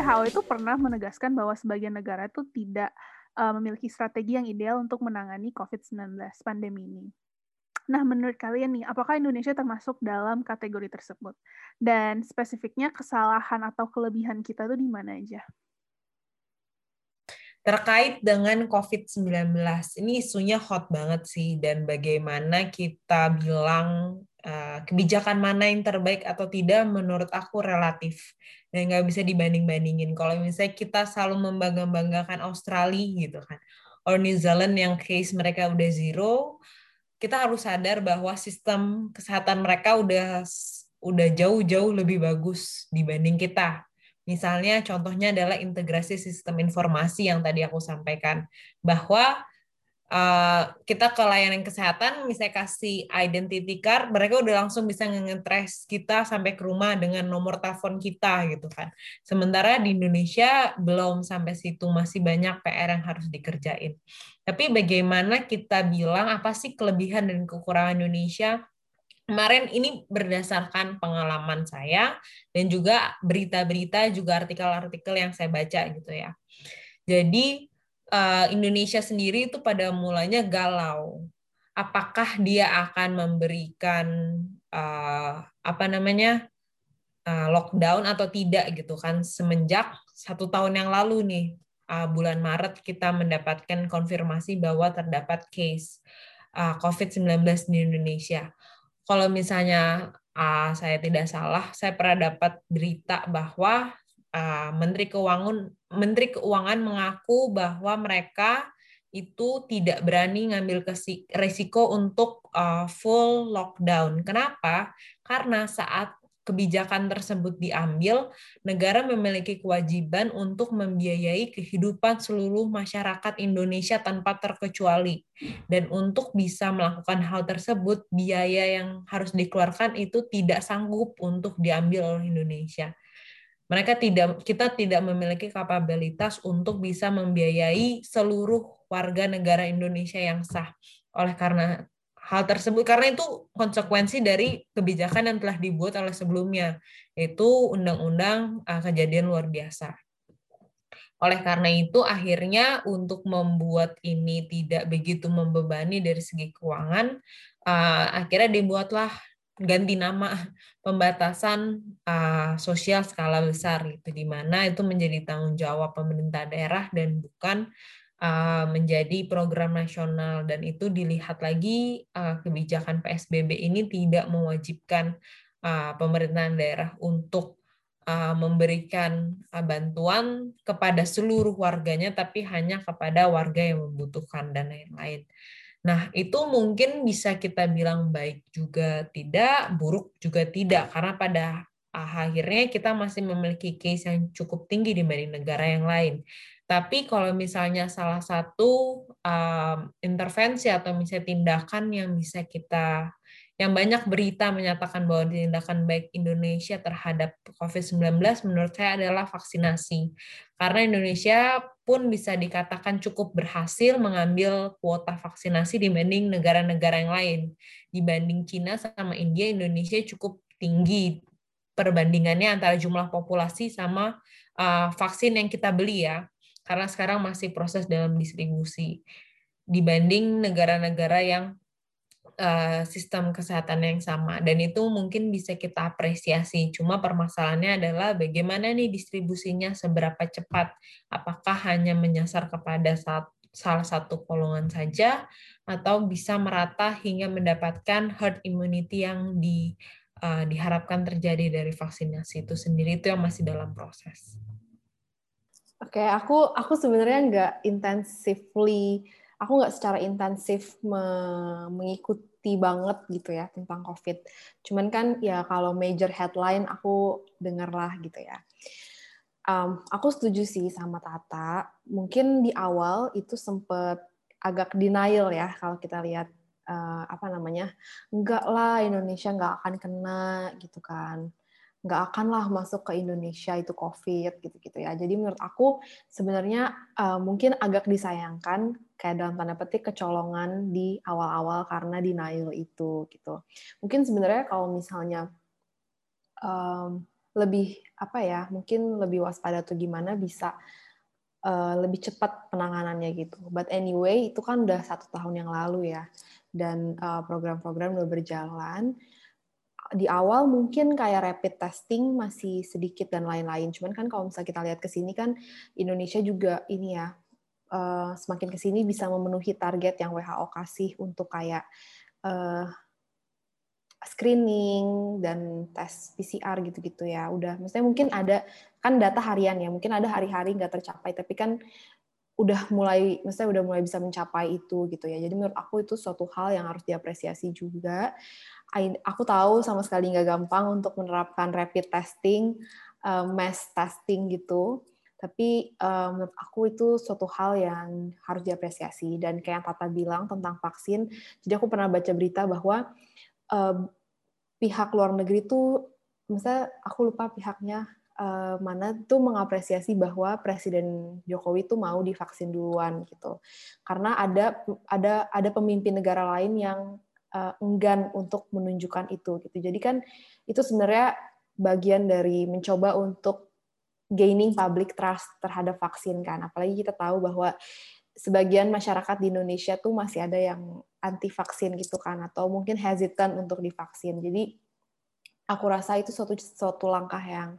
WHO itu pernah menegaskan bahwa sebagian negara itu tidak uh, memiliki strategi yang ideal untuk menangani COVID-19 pandemi ini. Nah, menurut kalian nih, apakah Indonesia termasuk dalam kategori tersebut? Dan spesifiknya kesalahan atau kelebihan kita tuh di mana aja? Terkait dengan COVID-19, ini isunya hot banget sih, dan bagaimana kita bilang uh, kebijakan mana yang terbaik atau tidak, menurut aku relatif. Dan nggak bisa dibanding-bandingin. Kalau misalnya kita selalu membangga-banggakan Australia gitu kan, or New Zealand yang case mereka udah zero, kita harus sadar bahwa sistem kesehatan mereka udah udah jauh-jauh lebih bagus dibanding kita. Misalnya contohnya adalah integrasi sistem informasi yang tadi aku sampaikan bahwa uh, kita ke layanan kesehatan misalnya kasih identity card mereka udah langsung bisa nge-trace kita sampai ke rumah dengan nomor telepon kita gitu kan. Sementara di Indonesia belum sampai situ masih banyak PR yang harus dikerjain. Tapi bagaimana kita bilang apa sih kelebihan dan kekurangan Indonesia? Kemarin ini berdasarkan pengalaman saya dan juga berita-berita juga artikel-artikel yang saya baca gitu ya. Jadi eh, Indonesia sendiri itu pada mulanya galau. Apakah dia akan memberikan uh, apa namanya uh, lockdown atau tidak gitu kan semenjak satu tahun yang lalu nih bulan Maret kita mendapatkan konfirmasi bahwa terdapat case uh, COVID-19 di Indonesia. Kalau misalnya saya tidak salah, saya pernah dapat berita bahwa uh, Menteri Keuangan Menteri Keuangan mengaku bahwa mereka itu tidak berani ngambil resiko untuk uh, full lockdown. Kenapa? Karena saat kebijakan tersebut diambil, negara memiliki kewajiban untuk membiayai kehidupan seluruh masyarakat Indonesia tanpa terkecuali. Dan untuk bisa melakukan hal tersebut, biaya yang harus dikeluarkan itu tidak sanggup untuk diambil oleh Indonesia. Mereka tidak kita tidak memiliki kapabilitas untuk bisa membiayai seluruh warga negara Indonesia yang sah. Oleh karena hal tersebut karena itu konsekuensi dari kebijakan yang telah dibuat oleh sebelumnya yaitu undang-undang uh, kejadian luar biasa. Oleh karena itu akhirnya untuk membuat ini tidak begitu membebani dari segi keuangan uh, akhirnya dibuatlah ganti nama pembatasan uh, sosial skala besar itu di mana itu menjadi tanggung jawab pemerintah daerah dan bukan Uh, menjadi program nasional dan itu dilihat lagi uh, kebijakan PSBB ini tidak mewajibkan uh, pemerintahan daerah untuk memberikan bantuan kepada seluruh warganya tapi hanya kepada warga yang membutuhkan dan lain-lain. Nah, itu mungkin bisa kita bilang baik juga tidak, buruk juga tidak karena pada akhirnya kita masih memiliki case yang cukup tinggi dibanding negara yang lain. Tapi kalau misalnya salah satu um, intervensi atau misalnya tindakan yang bisa kita yang banyak berita menyatakan bahwa tindakan baik Indonesia terhadap COVID-19 menurut saya adalah vaksinasi. Karena Indonesia pun bisa dikatakan cukup berhasil mengambil kuota vaksinasi dibanding negara-negara yang lain. Dibanding Cina sama India, Indonesia cukup tinggi perbandingannya antara jumlah populasi sama uh, vaksin yang kita beli ya karena sekarang masih proses dalam distribusi dibanding negara-negara yang uh, sistem kesehatan yang sama. Dan itu mungkin bisa kita apresiasi. Cuma permasalahannya adalah bagaimana nih distribusinya seberapa cepat? Apakah hanya menyasar kepada salah satu golongan saja? Atau bisa merata hingga mendapatkan herd immunity yang di uh, diharapkan terjadi dari vaksinasi itu sendiri? Itu yang masih dalam proses. Oke, okay, aku aku sebenarnya nggak intensively, aku nggak secara intensif me mengikuti banget gitu ya tentang COVID. Cuman kan ya kalau major headline aku dengar lah gitu ya. Um, aku setuju sih sama Tata. Mungkin di awal itu sempet agak denial ya kalau kita lihat uh, apa namanya, enggak lah Indonesia nggak akan kena gitu kan nggak akan lah masuk ke Indonesia itu COVID gitu-gitu ya. Jadi menurut aku sebenarnya uh, mungkin agak disayangkan kayak dalam tanda petik kecolongan di awal-awal karena denial itu gitu. Mungkin sebenarnya kalau misalnya um, lebih apa ya mungkin lebih waspada tuh gimana bisa uh, lebih cepat penanganannya gitu. But anyway itu kan udah satu tahun yang lalu ya dan uh, program-program udah berjalan. Di awal mungkin kayak rapid testing masih sedikit dan lain-lain. Cuman kan kalau misalnya kita lihat ke sini kan Indonesia juga ini ya uh, semakin ke sini bisa memenuhi target yang WHO kasih untuk kayak uh, screening dan tes PCR gitu-gitu ya. Udah maksudnya mungkin ada kan data harian ya mungkin ada hari-hari nggak tercapai tapi kan udah mulai maksudnya udah mulai bisa mencapai itu gitu ya. Jadi menurut aku itu suatu hal yang harus diapresiasi juga. Aku tahu sama sekali nggak gampang untuk menerapkan rapid testing eh, mass testing gitu tapi um, menurut aku itu suatu hal yang harus diapresiasi dan kayak yang Tata bilang tentang vaksin jadi aku pernah baca berita bahwa uh, pihak luar negeri itu, misalnya aku lupa pihaknya uh, mana tuh mengapresiasi bahwa Presiden Jokowi itu mau divaksin duluan gitu, karena ada ada ada pemimpin negara lain yang uh, enggan untuk menunjukkan itu gitu. Jadi kan itu sebenarnya bagian dari mencoba untuk gaining public trust terhadap vaksin kan. Apalagi kita tahu bahwa sebagian masyarakat di Indonesia tuh masih ada yang anti vaksin gitu kan atau mungkin hesitant untuk divaksin. Jadi aku rasa itu suatu suatu langkah yang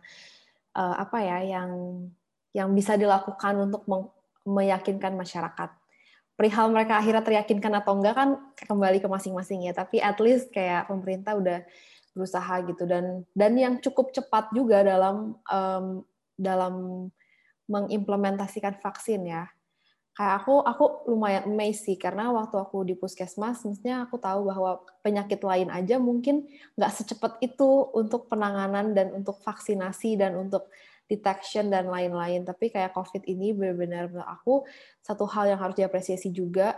uh, apa ya yang yang bisa dilakukan untuk meyakinkan masyarakat. Perihal mereka akhirnya teryakinkan atau enggak kan kembali ke masing-masing ya, tapi at least kayak pemerintah udah berusaha gitu dan dan yang cukup cepat juga dalam um, dalam mengimplementasikan vaksin ya. Kayak aku aku lumayan amazed sih karena waktu aku di puskesmas maksudnya aku tahu bahwa penyakit lain aja mungkin nggak secepat itu untuk penanganan dan untuk vaksinasi dan untuk detection dan lain-lain. Tapi kayak covid ini benar-benar aku satu hal yang harus diapresiasi juga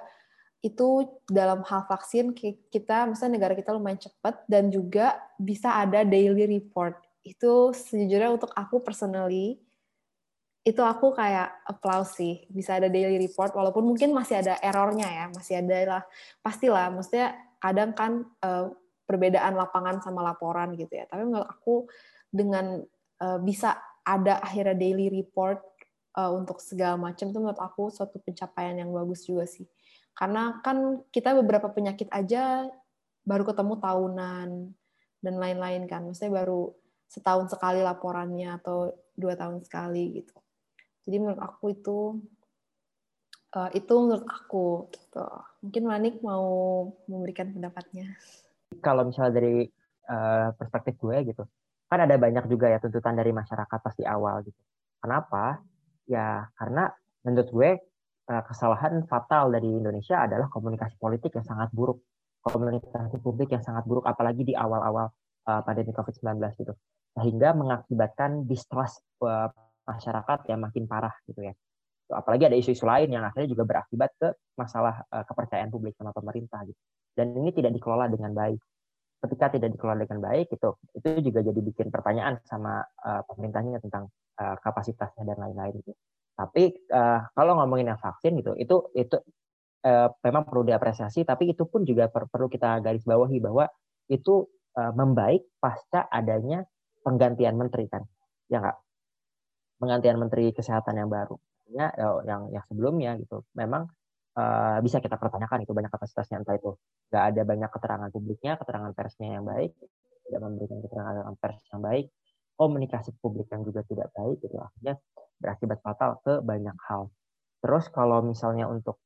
itu dalam hal vaksin kita misalnya negara kita lumayan cepat dan juga bisa ada daily report itu sejujurnya untuk aku personally itu aku kayak applause sih. Bisa ada daily report walaupun mungkin masih ada errornya ya masih ada lah. Pastilah maksudnya kadang kan uh, perbedaan lapangan sama laporan gitu ya. Tapi menurut aku dengan uh, bisa ada akhirnya daily report uh, untuk segala macam itu menurut aku suatu pencapaian yang bagus juga sih. Karena kan kita beberapa penyakit aja baru ketemu tahunan dan lain-lain kan. Maksudnya baru setahun sekali laporannya atau dua tahun sekali gitu jadi menurut aku itu uh, itu menurut aku gitu. Mungkin Manik mau memberikan pendapatnya. Kalau misalnya dari uh, perspektif gue gitu, kan ada banyak juga ya tuntutan dari masyarakat pasti awal gitu. Kenapa? Ya karena menurut gue uh, kesalahan fatal dari Indonesia adalah komunikasi politik yang sangat buruk, komunikasi publik yang sangat buruk, apalagi di awal-awal uh, pandemi COVID-19 gitu, sehingga mengakibatkan distrust uh, masyarakat yang makin parah gitu ya. Apalagi ada isu-isu lain yang akhirnya juga berakibat ke masalah uh, kepercayaan publik sama pemerintah gitu. Dan ini tidak dikelola dengan baik. Ketika tidak dikelola dengan baik itu itu juga jadi bikin pertanyaan sama uh, pemerintahnya tentang kapasitasnya dan lain-lain gitu. Tapi kalau ngomongin yang vaksin gitu, itu itu memang perlu diapresiasi, tapi itu pun juga per perlu kita garis bawahi bahwa itu membaik pasca adanya penggantian menteri kan, ya nggak? penggantian menteri kesehatan yang baru. Ya yang yang sebelumnya gitu. Memang uh, bisa kita pertanyakan itu banyak kapasitasnya entah itu. Nggak ada banyak keterangan publiknya keterangan persnya yang baik tidak memberikan keterangan pers yang baik komunikasi publik yang juga tidak baik itu akhirnya berakibat fatal ke banyak hal. Terus kalau misalnya untuk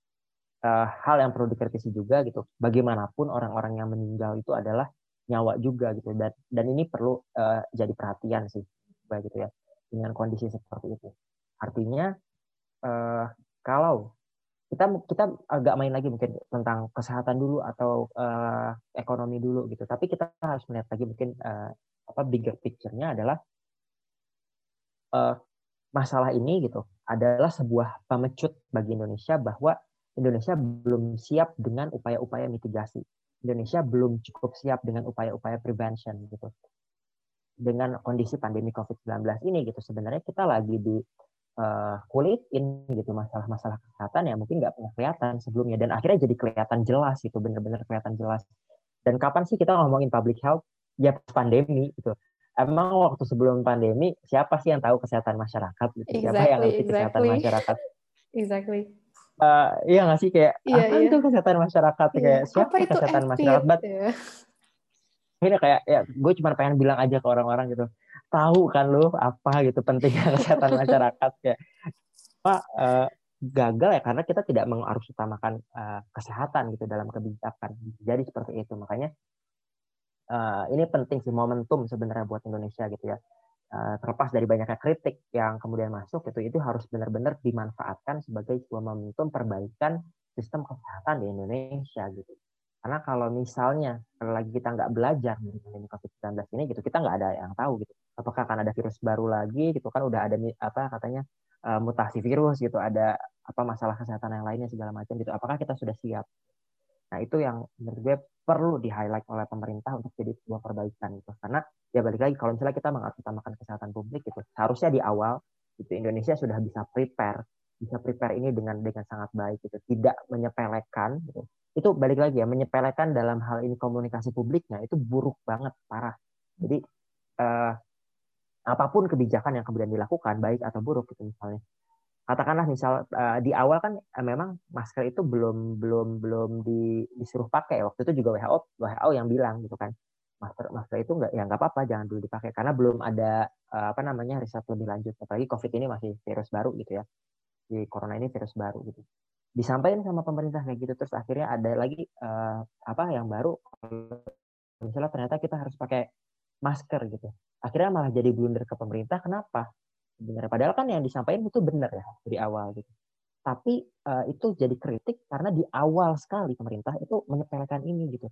uh, hal yang perlu dikritisi juga gitu bagaimanapun orang-orang yang meninggal itu adalah nyawa juga gitu dan dan ini perlu uh, jadi perhatian sih begitu ya dengan kondisi seperti itu. Artinya uh, kalau kita kita agak main lagi mungkin tentang kesehatan dulu atau uh, ekonomi dulu gitu. Tapi kita harus melihat lagi mungkin uh, apa bigger picture-nya adalah uh, masalah ini gitu adalah sebuah pemecut bagi Indonesia bahwa Indonesia belum siap dengan upaya-upaya mitigasi. Indonesia belum cukup siap dengan upaya-upaya prevention gitu. Dengan kondisi pandemi COVID-19 ini gitu. Sebenarnya kita lagi di uh, kulitin gitu. Masalah-masalah kesehatan yang mungkin nggak pernah kelihatan sebelumnya. Dan akhirnya jadi kelihatan jelas itu benar-benar kelihatan jelas. Dan kapan sih kita ngomongin public health? Ya pandemi gitu. Emang waktu sebelum pandemi siapa sih yang tahu kesehatan masyarakat gitu? Exactly, siapa yang ngerti exactly. kesehatan masyarakat? Exactly. Uh, iya nggak sih kayak Iya, apa iya. itu kesehatan masyarakat Iya. kayak siapa Apa itu kesehatan FT? masyarakat but Ya. ini kayak ya gue cuma pengen bilang aja ke orang-orang gitu tahu kan lu apa gitu pentingnya kesehatan masyarakat kayak apa eh, gagal ya karena kita tidak mengharus utamakan eh, kesehatan gitu dalam kebijakan jadi seperti itu makanya eh, ini penting sih momentum sebenarnya buat Indonesia gitu ya terlepas dari banyaknya kritik yang kemudian masuk itu itu harus benar-benar dimanfaatkan sebagai sebuah momentum perbaikan sistem kesehatan di Indonesia gitu karena kalau misalnya kalau lagi kita nggak belajar dari pandemi COVID-19 ini gitu, kita nggak ada yang tahu gitu. Apakah akan ada virus baru lagi gitu kan udah ada apa katanya eh, mutasi virus gitu, ada apa masalah kesehatan yang lainnya segala macam gitu. Apakah kita sudah siap? Nah, itu yang menurut gue perlu di-highlight oleh pemerintah untuk jadi sebuah perbaikan gitu. Karena ya balik lagi kalau misalnya kita mengutamakan kesehatan publik gitu, seharusnya di awal itu Indonesia sudah bisa prepare bisa prepare ini dengan dengan sangat baik gitu tidak menyepelekan gitu. Itu balik lagi ya menyepelekan dalam hal ini komunikasi publiknya itu buruk banget parah. Jadi eh, apa pun kebijakan yang kemudian dilakukan baik atau buruk gitu misalnya. Katakanlah misal eh, di awal kan eh, memang masker itu belum belum belum di, disuruh pakai waktu itu juga WHO WHO yang bilang gitu kan masker masker itu nggak ya nggak apa-apa jangan dulu dipakai. Karena belum ada eh, apa namanya riset lebih lanjut. Apalagi covid ini masih virus baru gitu ya. Di corona ini virus baru gitu. Disampaikan sama pemerintah kayak gitu terus akhirnya ada lagi eh, apa yang baru. Misalnya ternyata kita harus pakai masker gitu. Akhirnya malah jadi blunder ke pemerintah. Kenapa? Sebenarnya padahal kan yang disampaikan itu benar ya dari awal gitu. Tapi eh, itu jadi kritik karena di awal sekali pemerintah itu menyepelekan ini gitu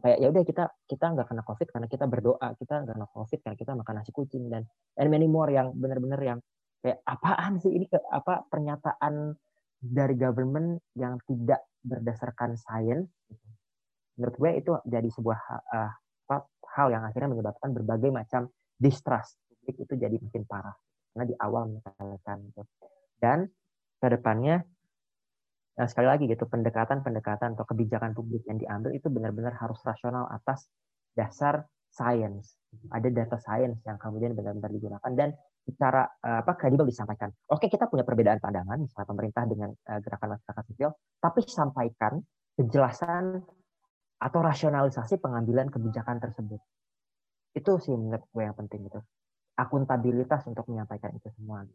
kayak ya udah kita kita nggak kena covid karena kita berdoa kita nggak kena covid karena kita makan nasi kucing dan and many more yang benar-benar yang kayak apaan sih ini ke, apa pernyataan dari government yang tidak berdasarkan sains menurut gue itu jadi sebuah uh, hal yang akhirnya menyebabkan berbagai macam distrust publik itu jadi makin parah karena di awal menyepelekan gitu. dan ke depannya nah sekali lagi gitu pendekatan-pendekatan atau kebijakan publik yang diambil itu benar-benar harus rasional atas dasar sains ada data sains yang kemudian benar-benar digunakan dan secara uh, apa kredibel disampaikan. Oke, kita punya perbedaan pandangan misalnya pemerintah dengan uh, gerakan masyarakat sipil, tapi sampaikan kejelasan atau rasionalisasi pengambilan kebijakan tersebut. Itu sih menurut gue yang penting itu. Akuntabilitas untuk menyampaikan itu semua.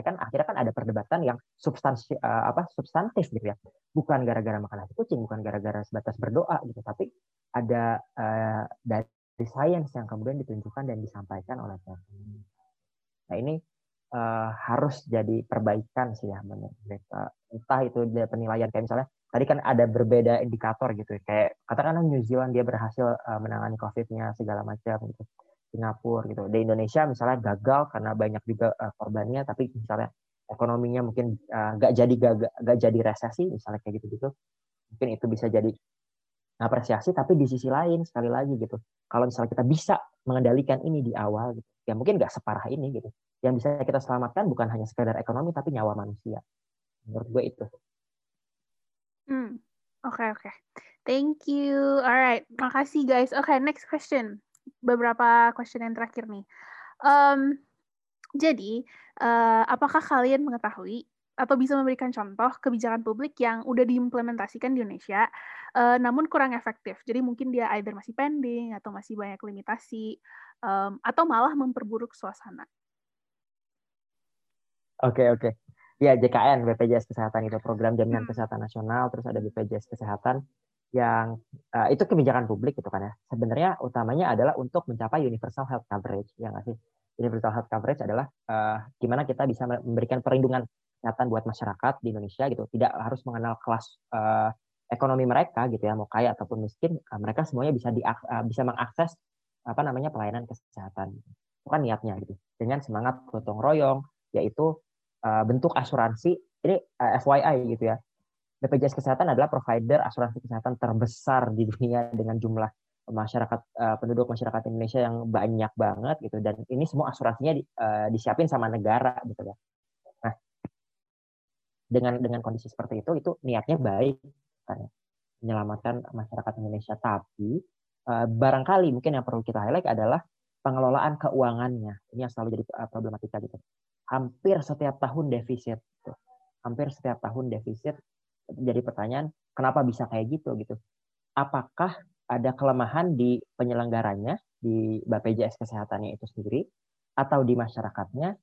Ketika sampaikan akhirnya kan ada perdebatan yang substansi uh, apa substantif gitu ya. Bukan gara-gara makan nasi kucing, bukan gara-gara sebatas berdoa gitu, tapi ada uh, dari sains yang kemudian ditunjukkan dan disampaikan oleh pemerintah. Nah ini uh, harus jadi perbaikan sih ya menurut. Entah itu dari penilaian kayak misalnya tadi kan ada berbeda indikator gitu kayak katakanlah New Zealand dia berhasil uh, menangani COVID-nya segala macam gitu. Singapura gitu. Di Indonesia misalnya gagal karena banyak juga uh, korbannya tapi misalnya ekonominya mungkin nggak uh, jadi nggak jadi resesi misalnya kayak gitu gitu. Mungkin itu bisa jadi apresiasi tapi di sisi lain sekali lagi gitu kalau misalnya kita bisa mengendalikan ini di awal gitu ya mungkin nggak separah ini gitu yang bisa kita selamatkan bukan hanya sekedar ekonomi tapi nyawa manusia menurut gue itu hmm oke okay, oke okay. thank you alright makasih guys oke okay, next question beberapa question yang terakhir nih um, jadi uh, apakah kalian mengetahui atau bisa memberikan contoh kebijakan publik yang udah diimplementasikan di Indonesia, uh, namun kurang efektif. Jadi mungkin dia either masih pending atau masih banyak limitasi, um, atau malah memperburuk suasana. Oke okay, oke, okay. ya JKN BPJS Kesehatan itu program jaminan hmm. kesehatan nasional, terus ada BPJS Kesehatan yang uh, itu kebijakan publik gitu kan ya. Sebenarnya utamanya adalah untuk mencapai universal health coverage, ya nggak sih? Universal health coverage adalah uh, gimana kita bisa memberikan perlindungan kesehatan buat masyarakat di Indonesia gitu tidak harus mengenal kelas uh, ekonomi mereka gitu ya mau kaya ataupun miskin uh, mereka semuanya bisa di uh, bisa mengakses apa namanya pelayanan kesehatan itu kan niatnya gitu dengan semangat gotong royong yaitu uh, bentuk asuransi ini uh, FYI gitu ya BPJS Kesehatan adalah provider asuransi kesehatan terbesar di dunia dengan jumlah masyarakat uh, penduduk masyarakat Indonesia yang banyak banget gitu dan ini semua asuransinya di, uh, disiapin sama negara gitu ya dengan dengan kondisi seperti itu itu niatnya baik kan menyelamatkan masyarakat Indonesia tapi uh, barangkali mungkin yang perlu kita highlight adalah pengelolaan keuangannya. Ini yang selalu jadi uh, problematika gitu. Hampir setiap tahun defisit. Gitu. Hampir setiap tahun defisit. Jadi pertanyaan, kenapa bisa kayak gitu gitu? Apakah ada kelemahan di penyelenggaranya, di BPJS kesehatannya itu sendiri, atau di masyarakatnya,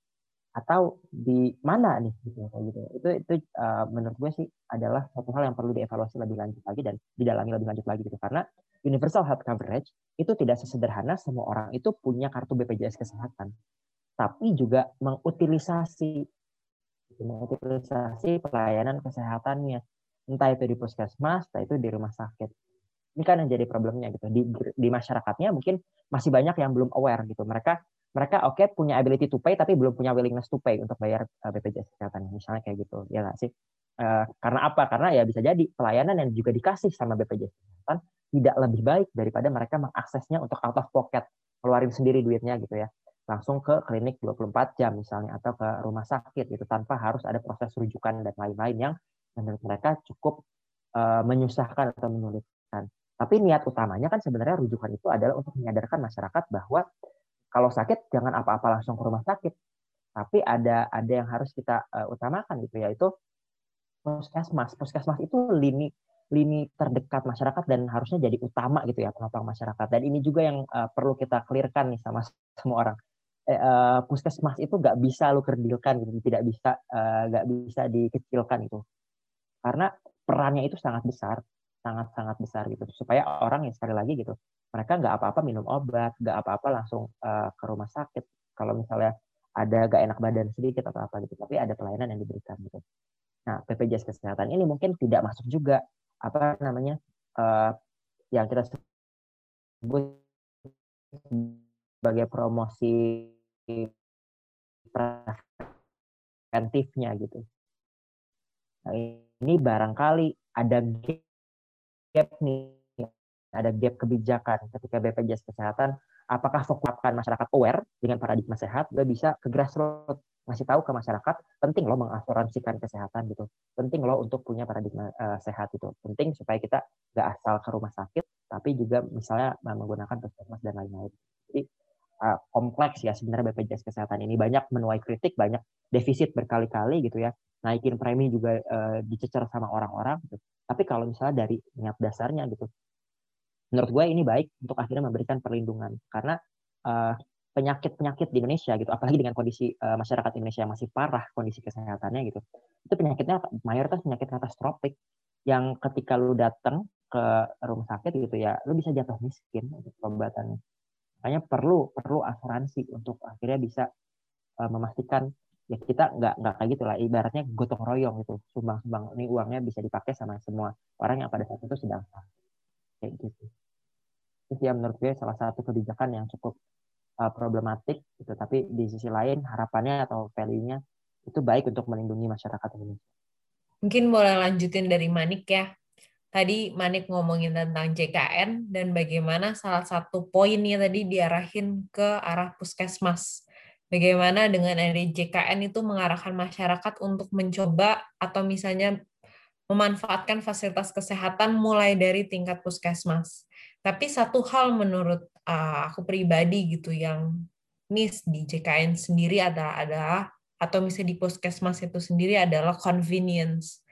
atau di mana nih gitu gitu. Itu itu uh, menurut gue sih adalah satu hal yang perlu dievaluasi lebih lanjut lagi dan didalami lebih lanjut lagi gitu. Karena universal health coverage itu tidak sesederhana semua orang itu punya kartu BPJS kesehatan. Tapi juga mengutilisasi mengutilisasi pelayanan kesehatannya entah itu di puskesmas entah itu di rumah sakit. Ini kan yang jadi problemnya gitu. Di di masyarakatnya mungkin masih banyak yang belum aware gitu. Mereka mereka oke okay, punya ability to pay tapi belum punya willingness to pay untuk bayar eh, BPJS kesehatan. Misalnya kayak gitu. Ya nggak sih? Uh, karena apa? Karena ya bisa jadi pelayanan yang juga dikasih sama BPJS kesehatan tidak lebih baik daripada mereka mengaksesnya untuk out of pocket keluarin sendiri duitnya gitu ya. Langsung ke klinik 24 jam misalnya atau ke rumah sakit gitu tanpa harus ada proses rujukan dan lain-lain yang menurut mereka cukup uh, menyusahkan atau menyulitkan. Tapi niat utamanya kan sebenarnya rujukan itu adalah untuk menyadarkan masyarakat bahwa kalau sakit jangan apa-apa langsung ke rumah sakit. Tapi ada ada yang harus kita uh, utamakan gitu yaitu puskesmas. Puskesmas itu lini lini terdekat masyarakat dan harusnya jadi utama gitu ya penopang masyarakat. Dan ini juga yang uh, perlu kita clearkan nih sama semua orang. Uh, puskesmas itu nggak bisa lu kerdilkan gitu tidak bisa nggak uh, bisa dikecilkan itu karena perannya itu sangat besar sangat sangat besar gitu supaya orang yang sekali lagi gitu mereka nggak apa-apa minum obat, nggak apa-apa langsung uh, ke rumah sakit. Kalau misalnya ada gak enak badan sedikit atau apa gitu, tapi ada pelayanan yang diberikan gitu. Nah, BPJS kesehatan ini mungkin tidak masuk juga apa namanya uh, yang kita sebut sebagai promosi preventifnya gitu. Nah, ini barangkali ada gap nih ada gap kebijakan ketika BPJS Kesehatan, apakah fokuskan masyarakat aware dengan paradigma sehat, gue bisa ke grassroots ngasih tahu ke masyarakat penting loh mengasuransikan kesehatan gitu penting loh untuk punya paradigma uh, sehat itu penting supaya kita nggak asal ke rumah sakit tapi juga misalnya menggunakan puskesmas dan lain-lain. Jadi uh, kompleks ya sebenarnya BPJS kesehatan ini banyak menuai kritik banyak defisit berkali-kali gitu ya naikin premi juga uh, dicecer sama orang-orang gitu. Tapi kalau misalnya dari niat dasarnya gitu menurut gue ini baik untuk akhirnya memberikan perlindungan. Karena eh, penyakit-penyakit di Indonesia gitu apalagi dengan kondisi uh, masyarakat Indonesia yang masih parah kondisi kesehatannya gitu itu penyakitnya mayoritas penyakit katastropik yang ketika lu datang ke rumah sakit gitu ya lu bisa jatuh miskin untuk pengobatannya. Makanya perlu perlu asuransi untuk akhirnya bisa memastikan ya kita nggak nggak kayak gitulah ibaratnya gotong royong gitu. Sumbang sumbang ini uangnya bisa dipakai sama semua orang yang pada saat itu sedang sakit kayak gitu. Itu ya menurut gue salah satu kebijakan yang cukup uh, problematik gitu. Tapi di sisi lain harapannya atau value-nya itu baik untuk melindungi masyarakat Indonesia. Mungkin boleh lanjutin dari Manik ya. Tadi Manik ngomongin tentang JKN dan bagaimana salah satu poinnya tadi diarahin ke arah puskesmas bagaimana dengan ada JKN itu mengarahkan masyarakat untuk mencoba atau misalnya memanfaatkan fasilitas kesehatan mulai dari tingkat puskesmas. Tapi satu hal menurut uh, aku pribadi gitu yang miss di JKN sendiri ada adalah atau misalnya di puskesmas itu sendiri adalah convenience.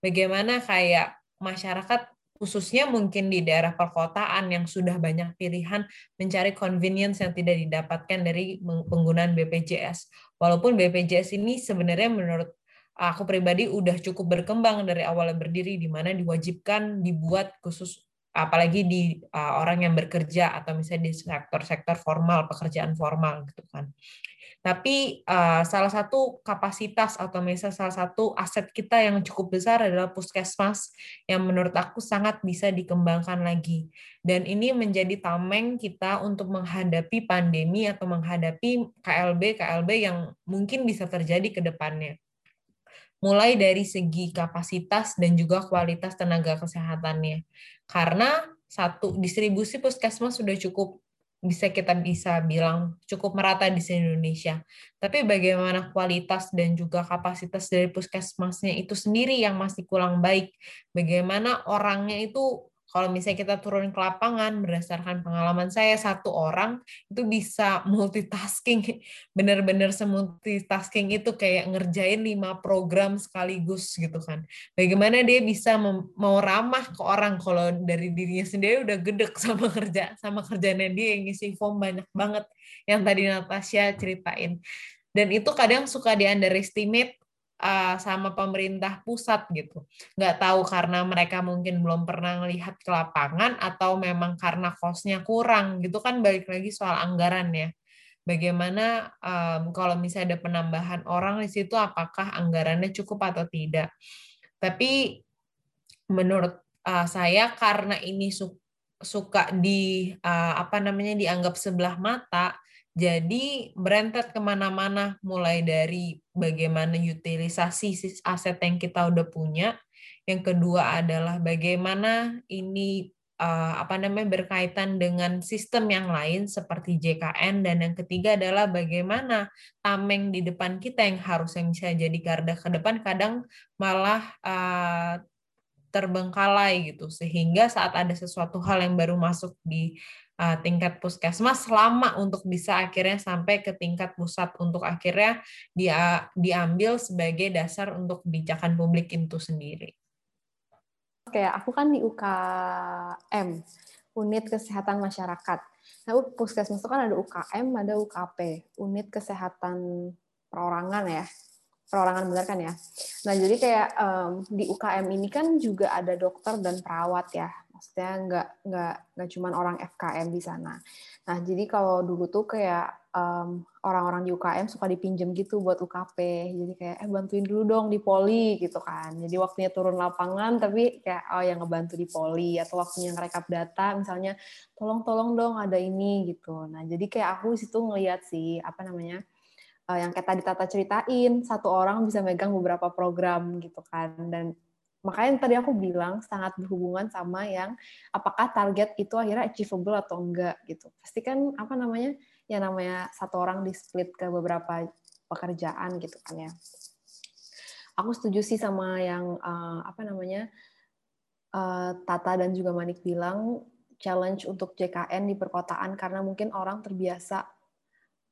Bagaimana kayak masyarakat khususnya mungkin di daerah perkotaan yang sudah banyak pilihan mencari convenience yang tidak didapatkan dari penggunaan BPJS. Walaupun BPJS ini sebenarnya menurut aku pribadi udah cukup berkembang dari awalnya berdiri di mana diwajibkan dibuat khusus apalagi di uh, orang yang bekerja atau misalnya di sektor-sektor formal pekerjaan formal gitu kan tapi uh, salah satu kapasitas atau misalnya salah satu aset kita yang cukup besar adalah puskesmas yang menurut aku sangat bisa dikembangkan lagi dan ini menjadi tameng kita untuk menghadapi pandemi atau menghadapi KLB KLB yang mungkin bisa terjadi ke depannya mulai dari segi kapasitas dan juga kualitas tenaga kesehatannya. Karena satu distribusi puskesmas sudah cukup bisa kita bisa bilang cukup merata di Indonesia. Tapi bagaimana kualitas dan juga kapasitas dari puskesmasnya itu sendiri yang masih kurang baik. Bagaimana orangnya itu kalau misalnya kita turun ke lapangan berdasarkan pengalaman saya satu orang itu bisa multitasking. Benar-benar semultitasking itu kayak ngerjain lima program sekaligus gitu kan. Bagaimana dia bisa mau ramah ke orang kalau dari dirinya sendiri udah gedek sama kerja sama kerjanya dia yang ngisi form banyak banget yang tadi Natasha ceritain. Dan itu kadang suka di underestimate uh, sama pemerintah pusat gitu. Nggak tahu karena mereka mungkin belum pernah melihat ke lapangan atau memang karena kosnya kurang gitu kan balik lagi soal anggaran ya. Bagaimana um, kalau misalnya ada penambahan orang di situ apakah anggarannya cukup atau tidak. Tapi menurut uh, saya karena ini su suka di uh, apa namanya dianggap sebelah mata jadi berentet ke mana-mana, mulai dari bagaimana utilisasi aset yang kita udah punya. Yang kedua adalah bagaimana ini uh, apa namanya berkaitan dengan sistem yang lain seperti JKN dan yang ketiga adalah bagaimana tameng di depan kita yang harusnya bisa jadi garda ke depan kadang malah uh, terbengkalai gitu sehingga saat ada sesuatu hal yang baru masuk di uh, tingkat puskesmas lama untuk bisa akhirnya sampai ke tingkat pusat untuk akhirnya dia diambil sebagai dasar untuk kebijakan publik itu sendiri. Oke, aku kan di UKM, Unit Kesehatan Masyarakat. Nah, puskesmas itu kan ada UKM, ada UKP, Unit Kesehatan Perorangan ya. Perorangan benar kan ya. Nah, jadi kayak um, di UKM ini kan juga ada dokter dan perawat ya maksudnya nggak nggak nggak cuma orang FKM di sana. Nah jadi kalau dulu tuh kayak um, orang-orang di UKM suka dipinjem gitu buat UKP, jadi kayak eh bantuin dulu dong di poli gitu kan. Jadi waktunya turun lapangan tapi kayak oh yang ngebantu di poli atau waktunya ngerekap data misalnya tolong-tolong dong ada ini gitu. Nah jadi kayak aku situ ngeliat sih apa namanya uh, yang kayak tadi Tata ceritain satu orang bisa megang beberapa program gitu kan dan Makanya tadi aku bilang sangat berhubungan sama yang apakah target itu akhirnya achievable atau enggak gitu. Pasti kan apa namanya? Ya namanya satu orang di split ke beberapa pekerjaan gitu kan ya. Aku setuju sih sama yang uh, apa namanya? Uh, Tata dan juga Manik bilang challenge untuk JKN di perkotaan karena mungkin orang terbiasa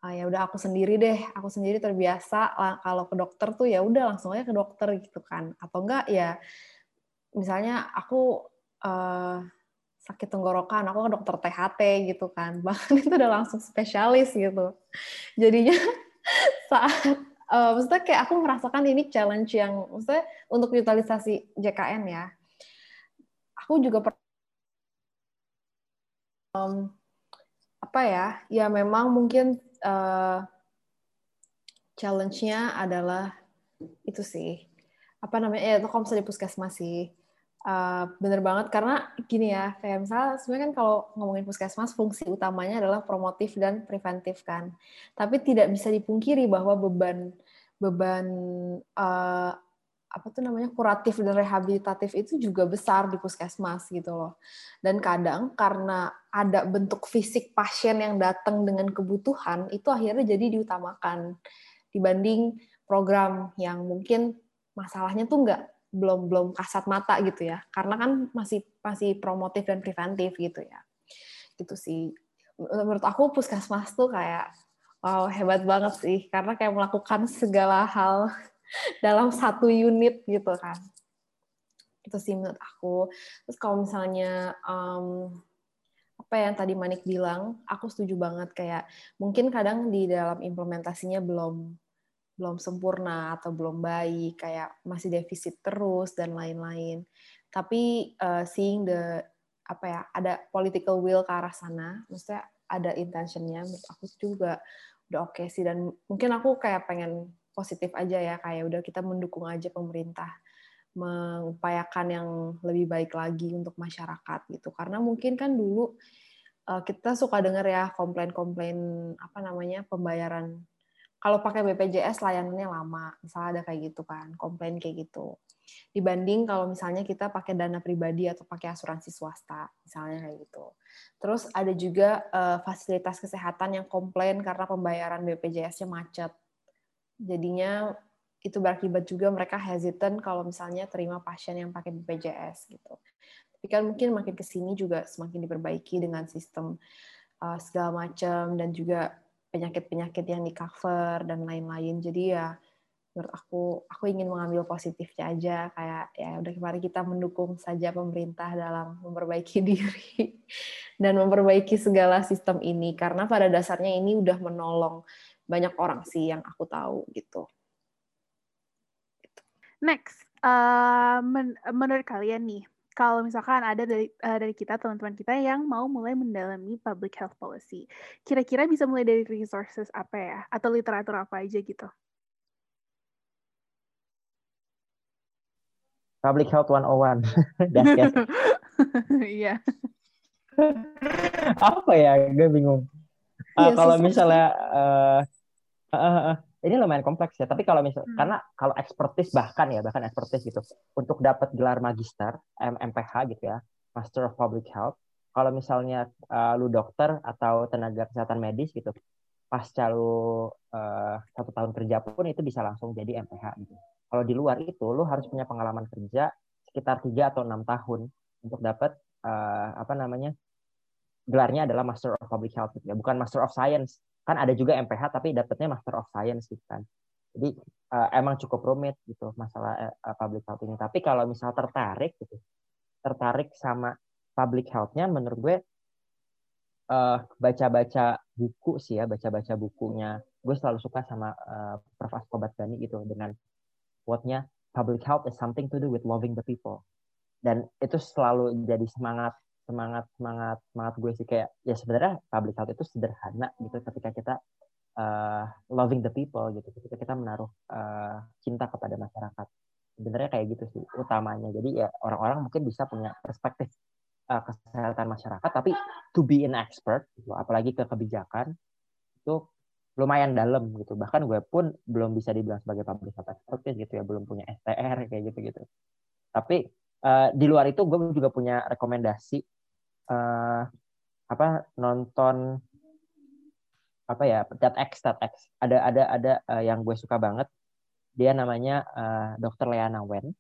ah, ya udah aku sendiri deh, aku sendiri terbiasa kalau ke dokter tuh ya udah langsung aja ke dokter gitu kan. Atau enggak ya misalnya aku uh, sakit tenggorokan, aku ke dokter THT gitu kan. Bahkan itu udah langsung spesialis gitu. Jadinya saat uh, maksudnya kayak aku merasakan ini challenge yang maksudnya untuk utilisasi JKN ya. Aku juga per um, apa ya? Ya memang mungkin uh, challenge-nya adalah itu sih. Apa namanya? Ya itu kalau misalnya di puskesmas sih. Uh, bener banget. Karena gini ya kayak misalnya sebenarnya kan kalau ngomongin puskesmas fungsi utamanya adalah promotif dan preventif kan. Tapi tidak bisa dipungkiri bahwa beban beban uh, apa tuh namanya kuratif dan rehabilitatif itu juga besar di puskesmas gitu loh. Dan kadang karena ada bentuk fisik pasien yang datang dengan kebutuhan itu akhirnya jadi diutamakan dibanding program yang mungkin masalahnya tuh nggak belum belum kasat mata gitu ya. Karena kan masih masih promotif dan preventif gitu ya. Gitu sih. Menurut aku puskesmas tuh kayak wow hebat banget sih. Karena kayak melakukan segala hal dalam satu unit gitu kan. Itu sih menurut aku. Terus kalau misalnya um, apa yang tadi Manik bilang aku setuju banget. Kayak mungkin kadang di dalam implementasinya belum belum sempurna atau belum baik, kayak masih defisit terus dan lain-lain. Tapi uh, seeing the apa ya, ada political will ke arah sana, maksudnya ada intentionnya, menurut aku juga udah oke okay sih. Dan mungkin aku kayak pengen positif aja ya, kayak udah kita mendukung aja pemerintah mengupayakan yang lebih baik lagi untuk masyarakat gitu. Karena mungkin kan dulu uh, kita suka dengar ya komplain-komplain apa namanya pembayaran kalau pakai BPJS layanannya lama, misalnya ada kayak gitu kan, komplain kayak gitu. Dibanding kalau misalnya kita pakai dana pribadi atau pakai asuransi swasta, misalnya kayak gitu. Terus ada juga uh, fasilitas kesehatan yang komplain karena pembayaran BPJS-nya macet. Jadinya itu berakibat juga mereka hesitant kalau misalnya terima pasien yang pakai BPJS gitu. Tapi kan mungkin makin ke sini juga semakin diperbaiki dengan sistem uh, segala macam dan juga penyakit-penyakit yang di cover dan lain-lain. Jadi ya menurut aku aku ingin mengambil positifnya aja kayak ya udah kemarin kita mendukung saja pemerintah dalam memperbaiki diri dan memperbaiki segala sistem ini karena pada dasarnya ini udah menolong banyak orang sih yang aku tahu gitu. Next, uh, men menurut kalian nih, kalau misalkan ada dari uh, dari kita teman-teman kita yang mau mulai mendalami public health policy, kira-kira bisa mulai dari resources apa ya, atau literatur apa aja gitu? Public Health 101. Iya. Apa ya? Gue bingung. Uh, kalau misalnya uh, uh, uh, uh, ini lumayan kompleks ya. Tapi kalau misal hmm. karena kalau expertise bahkan ya bahkan expertise gitu untuk dapat gelar magister MPH gitu ya, Master of Public Health. Kalau misalnya uh, lu dokter atau tenaga kesehatan medis gitu, pasca lu uh, satu tahun kerja pun itu bisa langsung jadi MPH gitu. Kalau di luar itu, lu harus punya pengalaman kerja sekitar tiga atau enam tahun untuk dapat uh, apa namanya gelarnya adalah Master of Public Health gitu ya, bukan Master of Science. Kan ada juga MPH tapi dapatnya Master of Science gitu kan. Jadi uh, emang cukup rumit gitu masalah uh, public health ini. Tapi kalau misal tertarik gitu, tertarik sama public health-nya menurut gue uh, baca-baca buku sih ya, baca-baca bukunya. Gue selalu suka sama uh, Prof. Askobat Bani gitu dengan quote-nya public health is something to do with loving the people. Dan itu selalu jadi semangat semangat semangat semangat gue sih. Kayak ya sebenarnya public health itu sederhana gitu ketika kita uh, loving the people gitu. Ketika kita menaruh uh, cinta kepada masyarakat. Sebenarnya kayak gitu sih utamanya. Jadi ya orang-orang mungkin bisa punya perspektif uh, kesehatan masyarakat tapi to be an expert gitu apalagi ke kebijakan itu lumayan dalam gitu. Bahkan gue pun belum bisa dibilang sebagai public health expert gitu ya belum punya STR kayak gitu gitu tapi uh, di luar itu gue juga punya rekomendasi uh, apa nonton apa ya TEDx TEDx ada ada ada uh, yang gue suka banget. Dia namanya uh, Dr. Leana Wen.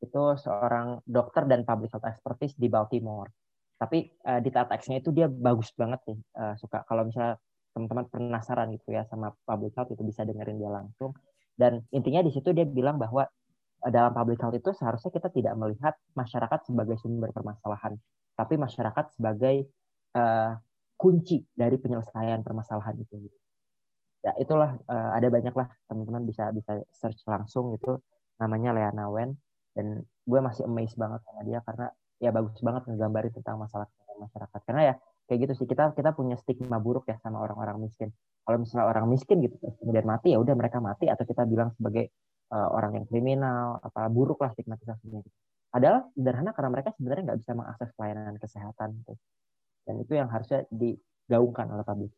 Itu seorang dokter dan public health expertise di Baltimore. Tapi uh, di TEDx-nya itu dia bagus banget nih uh, suka. Kalau misalnya teman-teman penasaran gitu ya sama public health itu bisa dengerin dia langsung. Dan intinya di situ dia bilang bahwa eh, dalam public health itu seharusnya kita tidak melihat masyarakat sebagai sumber permasalahan tapi masyarakat sebagai uh, kunci dari penyelesaian permasalahan itu. Ya itulah uh, ada banyak lah teman-teman bisa bisa search langsung itu namanya Leana Wen. Dan gue masih amazed banget sama dia karena ya bagus banget menggambarin tentang masalah masyarakat. Karena ya kayak gitu sih. Kita kita punya stigma buruk ya sama orang-orang miskin. Kalau misalnya orang miskin gitu kemudian mati ya udah mereka mati. Atau kita bilang sebagai uh, orang yang kriminal apa buruk lah stigmatisasinya gitu adalah sederhana karena mereka sebenarnya nggak bisa mengakses pelayanan kesehatan gitu. dan itu yang harusnya digaungkan oleh publik.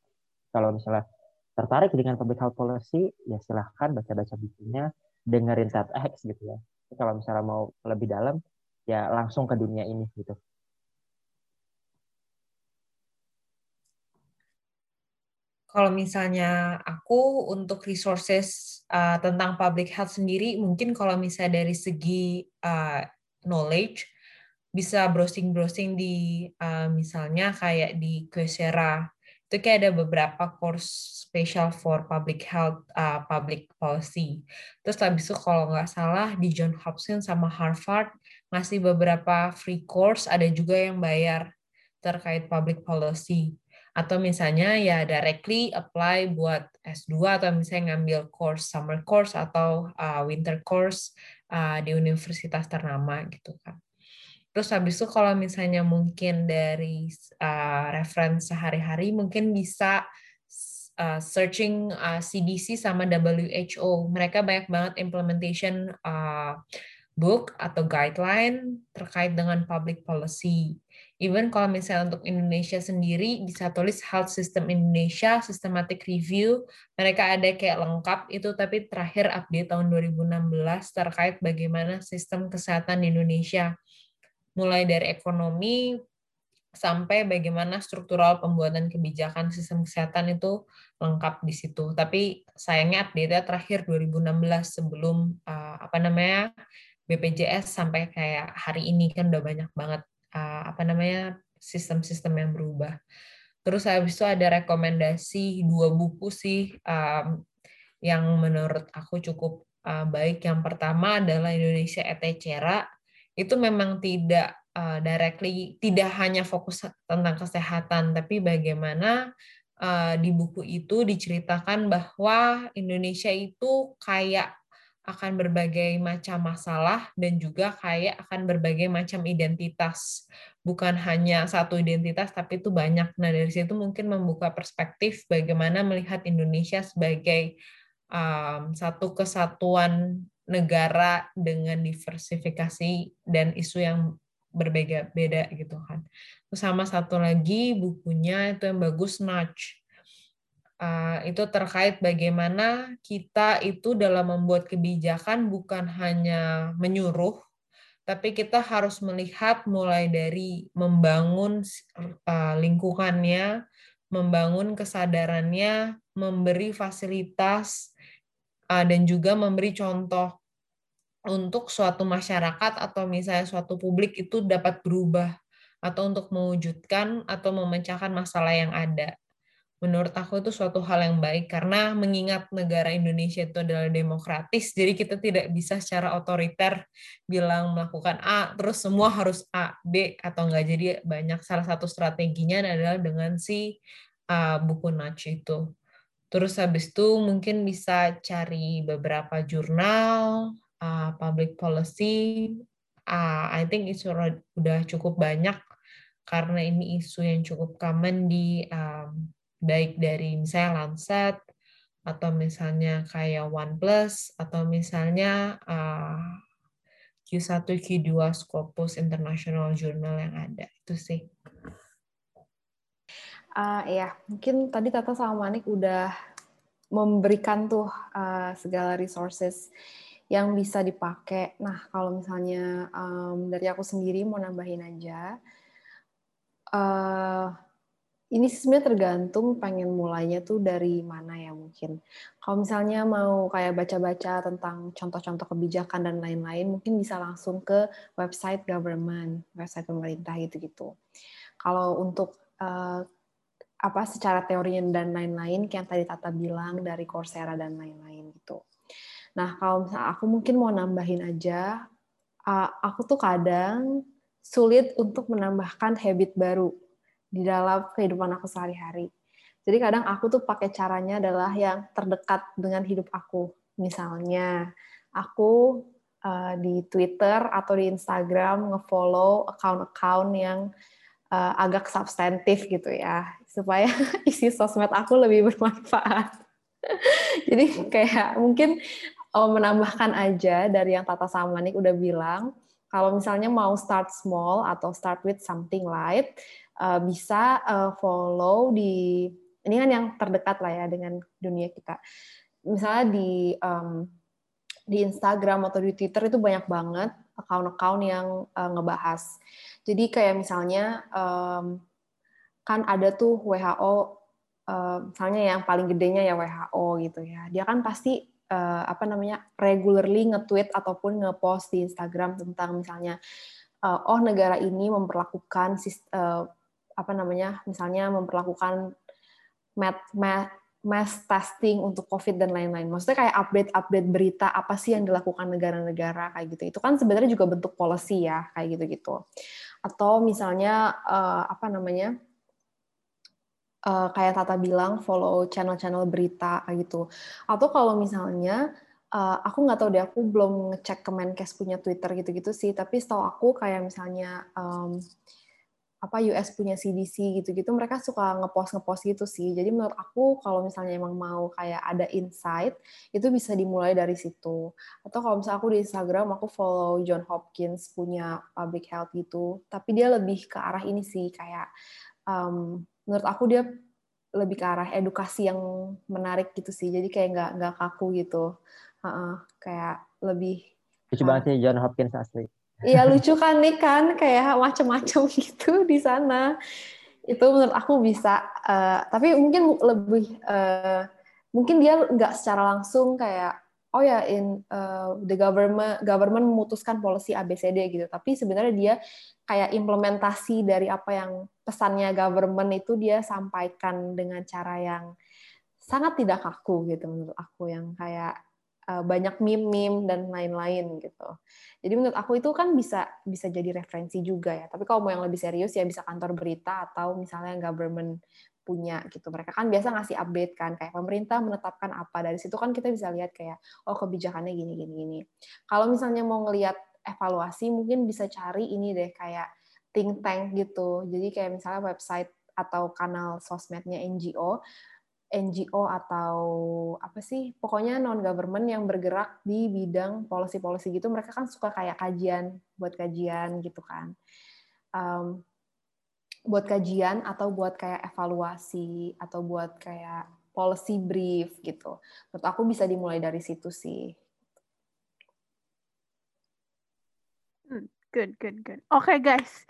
Kalau misalnya tertarik dengan public health policy ya silahkan baca-baca bukunya dengerin TEDx gitu ya. Kalau misalnya mau lebih dalam ya langsung ke dunia ini gitu. Kalau misalnya aku untuk resources uh, tentang public health sendiri, mungkin kalau misalnya dari segi uh, knowledge, bisa browsing-browsing di uh, misalnya kayak di Coursera. Itu kayak ada beberapa course special for public health, uh, public policy. Terus habis itu kalau nggak salah di John Hopkins sama Harvard masih beberapa free course, ada juga yang bayar terkait public policy atau misalnya ya directly apply buat S2 atau misalnya ngambil course summer course atau uh, winter course uh, di universitas ternama gitu kan. Terus habis itu kalau misalnya mungkin dari uh, reference sehari-hari mungkin bisa uh, searching uh, CDC sama WHO. Mereka banyak banget implementation uh, book atau guideline terkait dengan public policy. Even kalau misalnya untuk Indonesia sendiri bisa tulis Health System Indonesia Systematic Review. Mereka ada kayak lengkap itu tapi terakhir update tahun 2016 terkait bagaimana sistem kesehatan di Indonesia. Mulai dari ekonomi sampai bagaimana struktural pembuatan kebijakan sistem kesehatan itu lengkap di situ. Tapi sayangnya update-nya terakhir 2016 sebelum uh, apa namanya BPJS sampai kayak hari ini kan udah banyak banget uh, apa namanya sistem-sistem yang berubah. Terus habis itu ada rekomendasi dua buku sih um, yang menurut aku cukup uh, baik. Yang pertama adalah Indonesia Etecera. Itu memang tidak uh, directly tidak hanya fokus tentang kesehatan, tapi bagaimana uh, di buku itu diceritakan bahwa Indonesia itu kayak akan berbagai macam masalah dan juga kayak akan berbagai macam identitas. Bukan hanya satu identitas, tapi itu banyak. Nah, dari situ mungkin membuka perspektif bagaimana melihat Indonesia sebagai um, satu kesatuan negara dengan diversifikasi dan isu yang berbeda-beda gitu kan. Sama satu lagi bukunya itu yang bagus Nudge Uh, itu terkait bagaimana kita itu dalam membuat kebijakan bukan hanya menyuruh, tapi kita harus melihat mulai dari membangun uh, lingkungannya, membangun kesadarannya, memberi fasilitas, uh, dan juga memberi contoh untuk suatu masyarakat atau misalnya suatu publik itu dapat berubah atau untuk mewujudkan atau memecahkan masalah yang ada menurut aku itu suatu hal yang baik karena mengingat negara Indonesia itu adalah demokratis, jadi kita tidak bisa secara otoriter bilang melakukan A, terus semua harus A, B, atau enggak. Jadi banyak salah satu strateginya adalah dengan si uh, buku Nudge itu. Terus habis itu mungkin bisa cari beberapa jurnal, uh, public policy, uh, I think itu udah cukup banyak karena ini isu yang cukup common di um, baik dari misalnya Lancet atau misalnya kayak OnePlus atau misalnya uh, Q1, Q2 Scopus International Journal yang ada itu sih. Uh, ya, mungkin tadi Tata sama Manik udah memberikan tuh uh, segala resources yang bisa dipakai. Nah, kalau misalnya um, dari aku sendiri mau nambahin aja, uh, ini sebenarnya tergantung pengen mulainya tuh dari mana ya mungkin. Kalau misalnya mau kayak baca-baca tentang contoh-contoh kebijakan dan lain-lain, mungkin bisa langsung ke website government, website pemerintah gitu-gitu. Kalau untuk uh, apa secara teorinya dan lain-lain, kayak yang tadi Tata bilang dari Coursera dan lain-lain gitu. Nah, kalau misalnya aku mungkin mau nambahin aja, uh, aku tuh kadang sulit untuk menambahkan habit baru di dalam kehidupan aku sehari-hari. Jadi kadang aku tuh pakai caranya adalah yang terdekat dengan hidup aku. Misalnya, aku uh, di Twitter atau di Instagram ngefollow account-account yang uh, agak substantif gitu ya, supaya isi sosmed aku lebih bermanfaat. Jadi kayak mungkin oh, menambahkan aja dari yang Tata Samanik udah bilang, kalau misalnya mau start small atau start with something light, uh, bisa uh, follow di ini kan yang terdekat lah ya dengan dunia kita. Misalnya di um, di Instagram atau di Twitter itu banyak banget account-account yang uh, ngebahas. Jadi kayak misalnya um, kan ada tuh WHO, uh, misalnya yang paling gedenya ya WHO gitu ya. Dia kan pasti uh, apa namanya regularly nge-tweet ataupun nge-post di Instagram tentang misalnya uh, oh negara ini memperlakukan uh, apa namanya misalnya memperlakukan mass, mass testing untuk COVID dan lain-lain. Maksudnya kayak update-update berita apa sih yang dilakukan negara-negara kayak gitu. Itu kan sebenarnya juga bentuk policy ya kayak gitu-gitu. Atau misalnya uh, apa namanya uh, kayak Tata bilang follow channel-channel berita kayak gitu. Atau kalau misalnya uh, aku nggak tahu deh aku belum ngecek Kemenkes punya Twitter gitu-gitu sih. Tapi setahu aku kayak misalnya apa US punya CDC gitu-gitu mereka suka ngepost ngepost gitu sih. Jadi menurut aku kalau misalnya emang mau kayak ada insight itu bisa dimulai dari situ. Atau kalau misalnya aku di Instagram aku follow John Hopkins punya public health gitu. Tapi dia lebih ke arah ini sih kayak um, menurut aku dia lebih ke arah edukasi yang menarik gitu sih. Jadi kayak nggak nggak kaku gitu. Uh -uh, kayak lebih lucu banget sih John Hopkins asli Iya lucu kan nih kan kayak macam-macam gitu di sana. Itu menurut aku bisa. Uh, tapi mungkin lebih uh, mungkin dia nggak secara langsung kayak oh ya in uh, the government government memutuskan policy ABCD gitu tapi sebenarnya dia kayak implementasi dari apa yang pesannya government itu dia sampaikan dengan cara yang sangat tidak kaku gitu menurut aku yang kayak uh, banyak meme-meme dan lain-lain gitu. Jadi menurut aku itu kan bisa bisa jadi referensi juga ya. Tapi kalau mau yang lebih serius ya bisa kantor berita atau misalnya government punya gitu. Mereka kan biasa ngasih update kan kayak pemerintah menetapkan apa dari situ kan kita bisa lihat kayak oh kebijakannya gini gini gini. Kalau misalnya mau ngelihat evaluasi mungkin bisa cari ini deh kayak think tank gitu. Jadi kayak misalnya website atau kanal sosmednya NGO NGO atau apa sih pokoknya non government yang bergerak di bidang policy-policy gitu mereka kan suka kayak kajian buat kajian gitu kan. Um, buat kajian atau buat kayak evaluasi atau buat kayak policy brief gitu. Menurut aku bisa dimulai dari situ sih. Hmm, good good good. Oke okay, guys.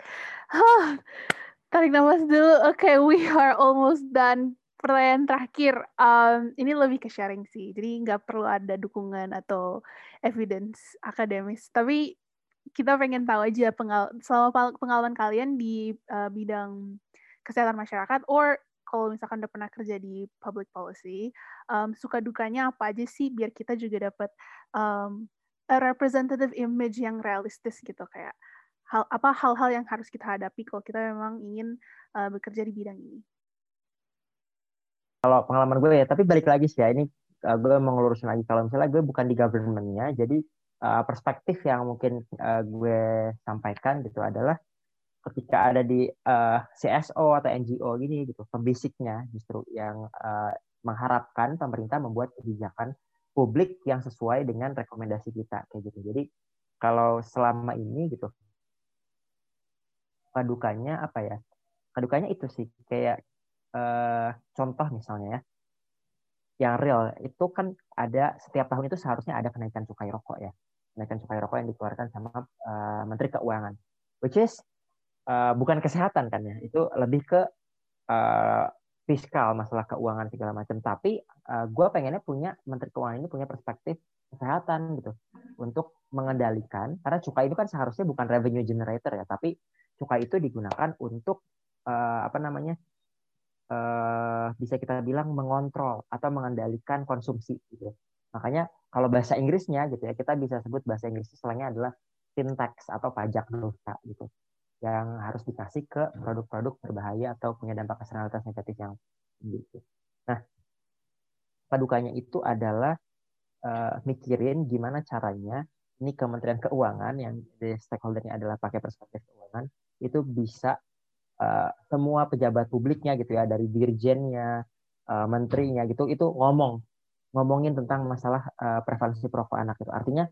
Tarik nafas dulu. Oke okay, we are almost done pertanyaan terakhir, um, ini lebih ke sharing sih. Jadi nggak perlu ada dukungan atau evidence akademis. Tapi kita pengen tahu aja pengal selama pengalaman kalian di uh, bidang kesehatan masyarakat, or kalau misalkan udah pernah kerja di public policy, um, suka dukanya apa aja sih biar kita juga dapat um, a representative image yang realistis gitu kayak hal apa hal-hal yang harus kita hadapi kalau kita memang ingin uh, bekerja di bidang ini kalau pengalaman gue ya tapi balik lagi sih ya ini uh, gue mau lagi. Kalau misalnya gue bukan di governmentnya jadi uh, perspektif yang mungkin uh, gue sampaikan gitu adalah ketika ada di uh, CSO atau NGO gini gitu pembisiknya justru yang uh, mengharapkan pemerintah membuat kebijakan publik yang sesuai dengan rekomendasi kita kayak gitu. Jadi kalau selama ini gitu padukannya apa ya? Padukannya itu sih kayak uh, contoh misalnya ya, yang real itu kan ada setiap tahun itu seharusnya ada kenaikan cukai rokok ya, kenaikan cukai rokok yang dikeluarkan sama uh, Menteri Keuangan, which is uh, bukan kesehatan kan ya, itu lebih ke uh, fiskal masalah keuangan segala macam. Tapi uh, gue pengennya punya Menteri Keuangan ini punya perspektif kesehatan gitu. Untuk mengendalikan karena cukai itu kan seharusnya bukan revenue generator ya, tapi cukai itu digunakan untuk uh, apa namanya uh, bisa kita bilang mengontrol atau mengendalikan konsumsi gitu. Makanya kalau bahasa Inggrisnya gitu ya kita bisa sebut bahasa Inggris istilahnya adalah tax atau pajak dosa gitu yang harus dikasih ke produk-produk berbahaya atau punya dampak eksternalitas negatif yang. Gitu. Nah, padukannya itu adalah uh, mikirin gimana caranya ini Kementerian Keuangan yang stakeholdernya adalah pakai perspektif keuangan itu bisa uh, semua pejabat publiknya gitu ya dari dirjennya uh, menterinya gitu itu ngomong ngomongin tentang masalah uh, prevalensi perokok anak itu artinya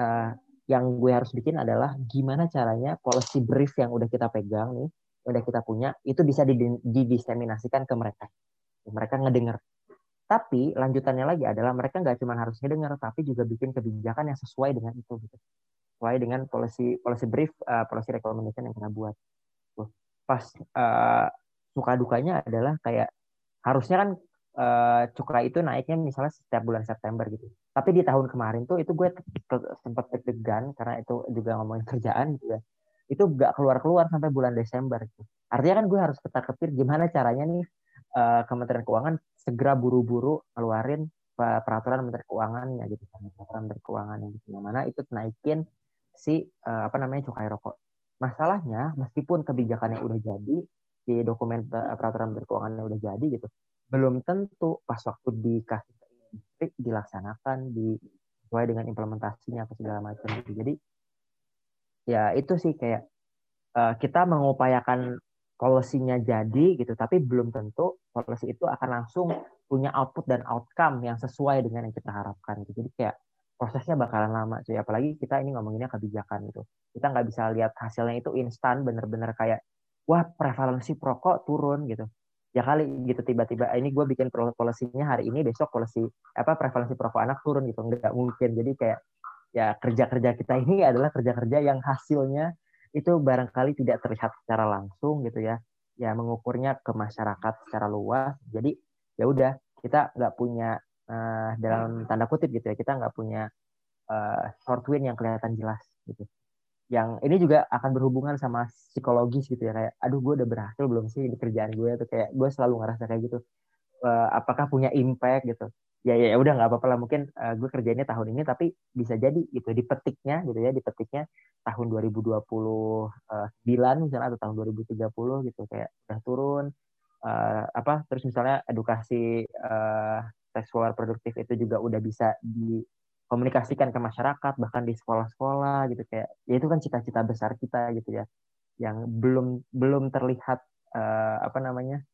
uh, yang gue harus bikin adalah gimana caranya policy brief yang udah kita pegang nih udah kita punya itu bisa didiseminasikan ke mereka. Mereka ngedenger. Tapi lanjutannya lagi adalah mereka nggak cuma harus ngedenger tapi juga bikin kebijakan yang sesuai dengan itu gitu. Sesuai dengan policy policy brief uh, policy recommendation yang kita buat pas uh, suka dukanya adalah kayak harusnya kan uh, cukai itu naiknya misalnya setiap bulan September gitu. Tapi di tahun kemarin tuh itu gue sempat deg-degan karena itu juga ngomongin kerjaan gitu ya. Itu gak keluar-keluar sampai bulan Desember gitu. Artinya kan gue harus ketar-ketir gimana caranya nih uh, Kementerian Keuangan segera buru-buru ngeluarin peraturan Menteri Keuangan ya gitu peraturan Menteri Keuangan yang di mana itu naikin si uh, apa namanya cukai rokok Masalahnya, meskipun kebijakannya udah jadi, di dokumen peraturan menteri keuangannya udah jadi gitu, belum tentu pas waktu dikasih dilaksanakan di sesuai dengan implementasinya atau segala macam gitu. Jadi ya itu sih kayak uh, kita mengupayakan polisinya jadi gitu, tapi belum tentu polisi itu akan langsung punya output dan outcome yang sesuai dengan yang kita harapkan gitu. Jadi kayak prosesnya bakalan lama cuy. Apalagi kita ini ngomonginnya kebijakan gitu. Kita nggak bisa lihat hasilnya itu instan bener-bener kayak wah prevalensi perokok turun gitu. Ya kali gitu. Tiba-tiba ini gue bikin polisinya hari ini besok polisi apa prevalensi perokok anak turun gitu. Nggak mungkin. Jadi kayak ya kerja-kerja kita ini adalah kerja-kerja yang hasilnya itu barangkali tidak terlihat secara langsung gitu ya. Ya mengukurnya ke masyarakat secara luas. Jadi ya udah kita nggak punya uh, dalam tanda kutip gitu ya kita nggak punya uh, short win yang kelihatan jelas gitu. Yang ini juga akan berhubungan sama psikologis gitu ya kayak aduh gue udah berhasil belum sih di kerjaan gue tuh kayak gue selalu ngerasa kayak gitu. Uh, apakah punya impact? gitu. Ya ya, ya udah nggak apa-apa lah mungkin uh, gue kerjanya tahun ini tapi bisa jadi gitu dipetiknya gitu ya dipetiknya tahun 2029 misalnya atau tahun 2030 gitu kayak udah turun uh, apa terus misalnya edukasi uh, seksual produktif itu juga udah bisa di komunikasikan ke masyarakat bahkan di sekolah-sekolah gitu kayak ya itu kan cita-cita besar kita gitu ya yang belum belum terlihat uh, apa namanya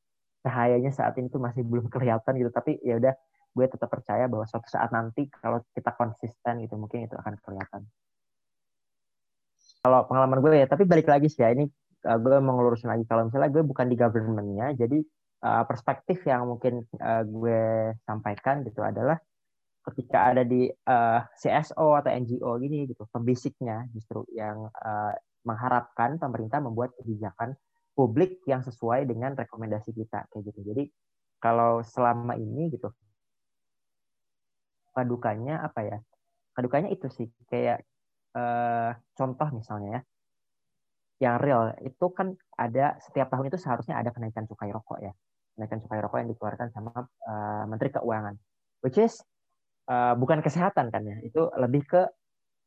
cahayanya saat ini tuh masih belum kelihatan gitu. Tapi ya udah gue tetap percaya bahwa suatu saat nanti kalau kita konsisten gitu mungkin itu akan kelihatan. Kalau pengalaman gue ya tapi balik lagi sih ya ini uh, gue mau ngelurusin lagi. Kalau misalnya gue bukan di governmentnya jadi uh, perspektif yang mungkin uh, gue sampaikan gitu adalah ketika ada di uh, CSO atau NGO gini gitu pembisiknya justru yang uh, mengharapkan pemerintah membuat kebijakan publik yang sesuai dengan rekomendasi kita kayak gitu. Jadi kalau selama ini gitu padukannya apa ya? Padukannya itu sih kayak uh, contoh misalnya ya yang real itu kan ada setiap tahun itu seharusnya ada kenaikan cukai rokok ya kenaikan cukai rokok yang dikeluarkan sama uh, Menteri Keuangan. Which is uh, bukan kesehatan kan ya itu lebih ke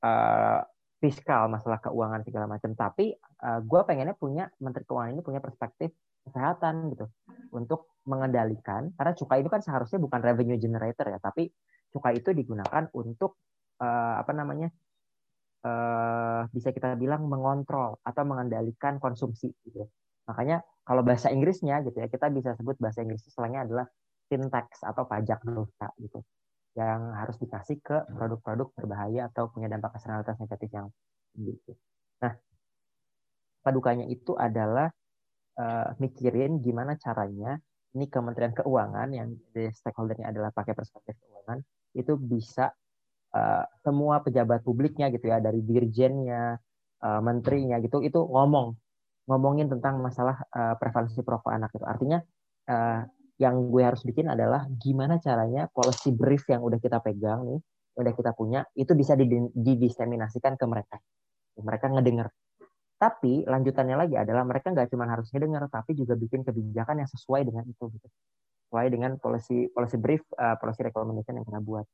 uh, fiskal masalah keuangan segala macam. Tapi uh, gue pengennya punya menteri keuangan ini punya perspektif kesehatan gitu untuk mengendalikan karena cukai itu kan seharusnya bukan revenue generator ya tapi cukai itu digunakan untuk uh, apa namanya uh, bisa kita bilang mengontrol atau mengendalikan konsumsi gitu makanya kalau bahasa Inggrisnya gitu ya kita bisa sebut bahasa Inggris selangnya adalah sin tax atau pajak dosa gitu yang harus dikasih ke produk-produk berbahaya atau punya dampak eksternalitas negatif yang gitu. Nah, padukannya itu adalah uh, mikirin gimana caranya ini Kementerian Keuangan yang stakeholdernya adalah pakai perspektif keuangan itu bisa uh, semua pejabat publiknya gitu ya dari dirjennya, uh, menterinya gitu itu ngomong ngomongin tentang masalah uh, prevalensi perokok anak itu. Artinya uh, yang gue harus bikin adalah gimana caranya policy brief yang udah kita pegang nih, udah kita punya, itu bisa didiseminasikan ke mereka. Mereka ngedenger. Tapi lanjutannya lagi adalah mereka nggak cuma harus ngedenger, tapi juga bikin kebijakan yang sesuai dengan itu. Gitu. Sesuai dengan policy policy brief, uh, policy recommendation yang kita buat.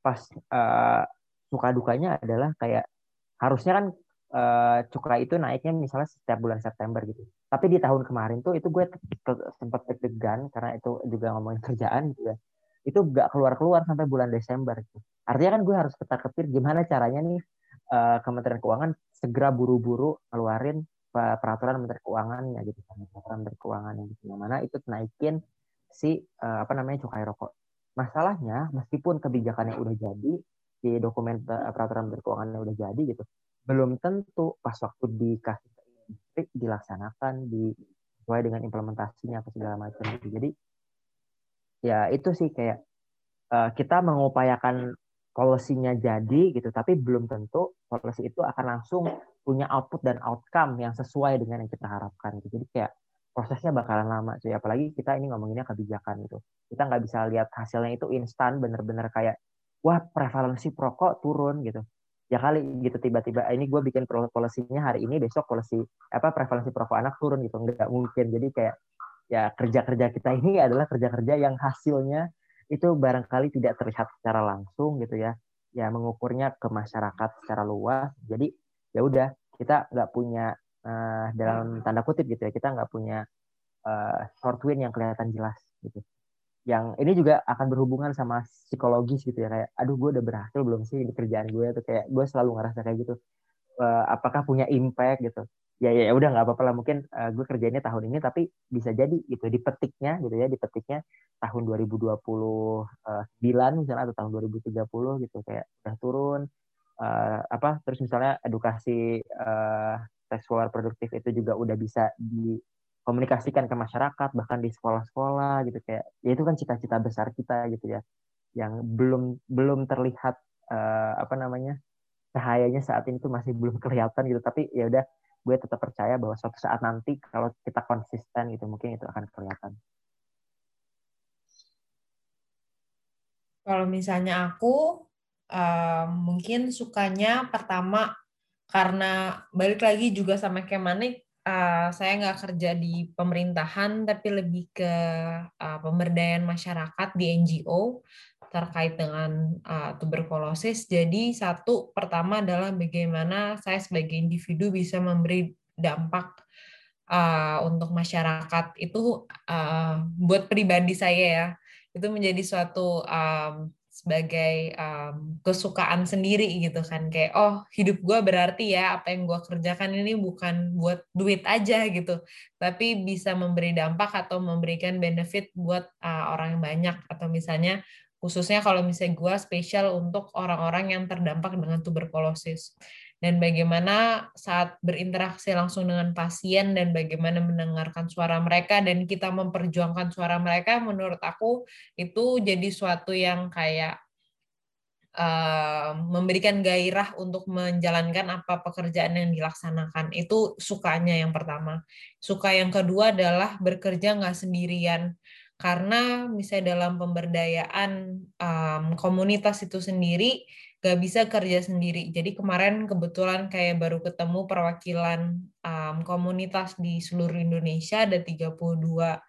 Pas uh, suka dukanya adalah kayak harusnya kan uh, cukai itu naiknya misalnya setiap bulan September gitu. Tapi di tahun kemarin tuh itu gue sempat deg-degan karena itu juga ngomongin kerjaan gitu ya. Itu gak keluar-keluar sampai bulan Desember gitu. Artinya kan gue harus ketar-ketir gimana caranya nih uh, Kementerian Keuangan segera buru-buru keluarin peraturan Menteri Keuangan ya gitu kan peraturan Menteri Keuangan yang gitu. mana itu naikin si uh, apa namanya cukai rokok. Masalahnya meskipun kebijakannya udah jadi di dokumen peraturan Menteri Keuangannya udah jadi gitu, belum tentu pas waktu dikasih ke dilaksanakan di sesuai dengan implementasinya atau segala macam gitu. Jadi ya itu sih kayak uh, kita mengupayakan polisinya jadi gitu, tapi belum tentu polisi itu akan langsung punya output dan outcome yang sesuai dengan yang kita harapkan gitu. Jadi kayak prosesnya bakalan lama cuy apalagi kita ini ngomonginnya kebijakan gitu kita nggak bisa lihat hasilnya itu instan bener-bener kayak wah prevalensi perokok turun gitu ya kali gitu. Tiba-tiba ini gue bikin polisinya hari ini besok polisi apa prevalensi perokok anak turun gitu. Nggak mungkin. Jadi kayak ya kerja-kerja kita ini adalah kerja-kerja yang hasilnya itu barangkali tidak terlihat secara langsung gitu ya. Ya mengukurnya ke masyarakat secara luas. Jadi ya udah kita nggak punya uh, dalam tanda kutip gitu ya kita nggak punya uh, short win yang kelihatan jelas gitu yang ini juga akan berhubungan sama psikologis gitu ya kayak aduh gue udah berhasil belum sih di kerjaan gue tuh kayak gue selalu ngerasa kayak gitu. Uh, apakah punya impact? gitu. Ya ya, ya udah nggak apa-apa lah mungkin uh, gue kerjanya tahun ini tapi bisa jadi gitu dipetiknya gitu ya dipetiknya tahun 2029 misalnya atau tahun 2030 gitu kayak udah turun. Uh, apa terus misalnya edukasi uh, seksual produktif itu juga udah bisa di komunikasikan ke masyarakat bahkan di sekolah-sekolah gitu kayak ya itu kan cita-cita besar kita gitu ya yang belum belum terlihat uh, apa namanya cahayanya saat ini tuh masih belum kelihatan gitu. Tapi ya udah gue tetap percaya bahwa suatu saat nanti kalau kita konsisten gitu mungkin itu akan kelihatan. Kalau misalnya aku uh, mungkin sukanya pertama karena balik lagi juga sama kayak Manik, uh, saya nggak kerja di pemerintahan tapi lebih ke uh, pemberdayaan masyarakat di NGO terkait dengan uh, tuberkulosis. Jadi satu pertama adalah bagaimana saya sebagai individu bisa memberi dampak uh, untuk masyarakat itu uh, buat pribadi saya ya itu menjadi suatu um, sebagai um, kesukaan sendiri gitu kan. Kayak oh hidup gue berarti ya apa yang gue kerjakan ini bukan buat duit aja gitu. Tapi bisa memberi dampak atau memberikan benefit buat uh, orang yang banyak. Atau misalnya khususnya kalau misalnya gue spesial untuk orang-orang yang terdampak dengan tuberkulosis dan bagaimana saat berinteraksi langsung dengan pasien dan bagaimana mendengarkan suara mereka dan kita memperjuangkan suara mereka menurut aku itu jadi suatu yang kayak uh, memberikan gairah untuk menjalankan apa pekerjaan yang dilaksanakan. Itu sukanya yang pertama. Suka yang kedua adalah bekerja nggak sendirian. Karena misalnya dalam pemberdayaan um, komunitas itu sendiri gak bisa kerja sendiri. Jadi kemarin kebetulan kayak baru ketemu perwakilan um, komunitas di seluruh Indonesia ada 32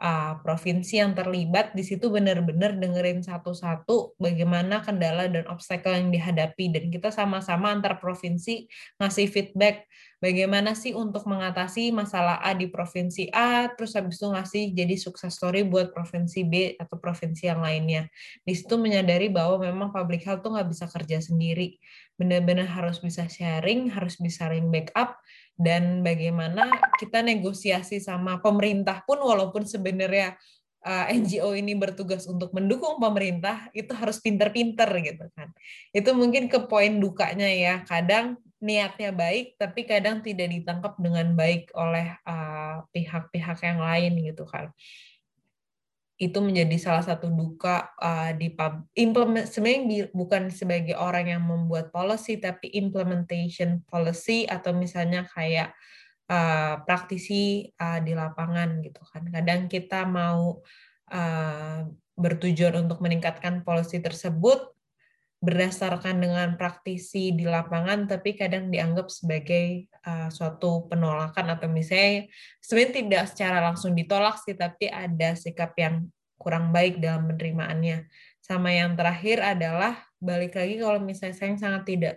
uh, provinsi yang terlibat di situ benar-benar dengerin satu-satu bagaimana kendala dan obstacle yang dihadapi. Dan kita sama-sama antar provinsi ngasih feedback. Bagaimana sih untuk mengatasi masalah A di provinsi A terus habis itu ngasih jadi sukses story buat provinsi B atau provinsi yang lainnya. Di situ menyadari bahwa memang public health tuh nggak bisa kerja sendiri. Benar-benar harus bisa sharing harus bisa saling backup dan bagaimana kita negosiasi sama pemerintah pun walaupun sebenarnya eh, NGO ini bertugas untuk mendukung pemerintah itu harus pinter-pinter gitu kan. Itu mungkin ke poin dukanya ya. Kadang niatnya baik tapi kadang tidak ditangkap dengan baik oleh eh, pihak-pihak uh, yang lain gitu kan itu menjadi salah satu duka uh, di pub, implement sebenarnya bukan sebagai orang yang membuat policy tapi implementation policy atau misalnya kayak uh, praktisi uh, di lapangan gitu kan. Kadang kita mau uh, bertujuan untuk meningkatkan policy tersebut berdasarkan dengan praktisi di lapangan, tapi kadang dianggap sebagai uh, suatu penolakan atau misalnya sebenarnya tidak secara langsung ditolak sih, tapi ada sikap yang kurang baik dalam penerimaannya. Sama yang terakhir adalah balik lagi kalau misalnya saya sangat tidak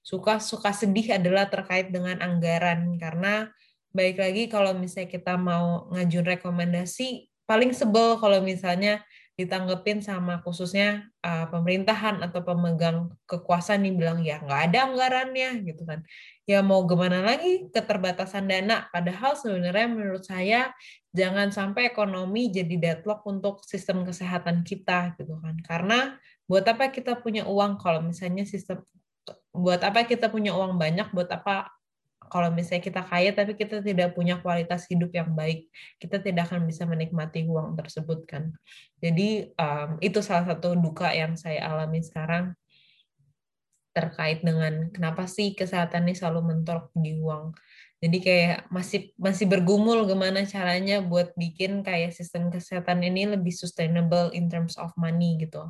suka suka sedih adalah terkait dengan anggaran karena baik lagi kalau misalnya kita mau ngajun rekomendasi paling sebel kalau misalnya ditanggepin sama khususnya uh, pemerintahan atau pemegang kekuasaan nih bilang ya nggak ada anggarannya gitu kan. Ya mau gimana lagi keterbatasan dana? Padahal sebenarnya menurut saya jangan sampai ekonomi jadi deadlock untuk sistem kesehatan kita gitu kan. Karena buat apa kita punya uang? Kalau misalnya sistem buat apa kita punya uang banyak? Buat apa kalau misalnya kita kaya tapi kita tidak punya kualitas hidup yang baik, kita tidak akan bisa menikmati uang tersebut kan. Jadi um, itu salah satu duka yang saya alami sekarang terkait dengan kenapa sih kesehatan ini selalu mentok di uang. Jadi kayak masih masih bergumul gimana caranya buat bikin kayak sistem kesehatan ini lebih sustainable in terms of money gitu.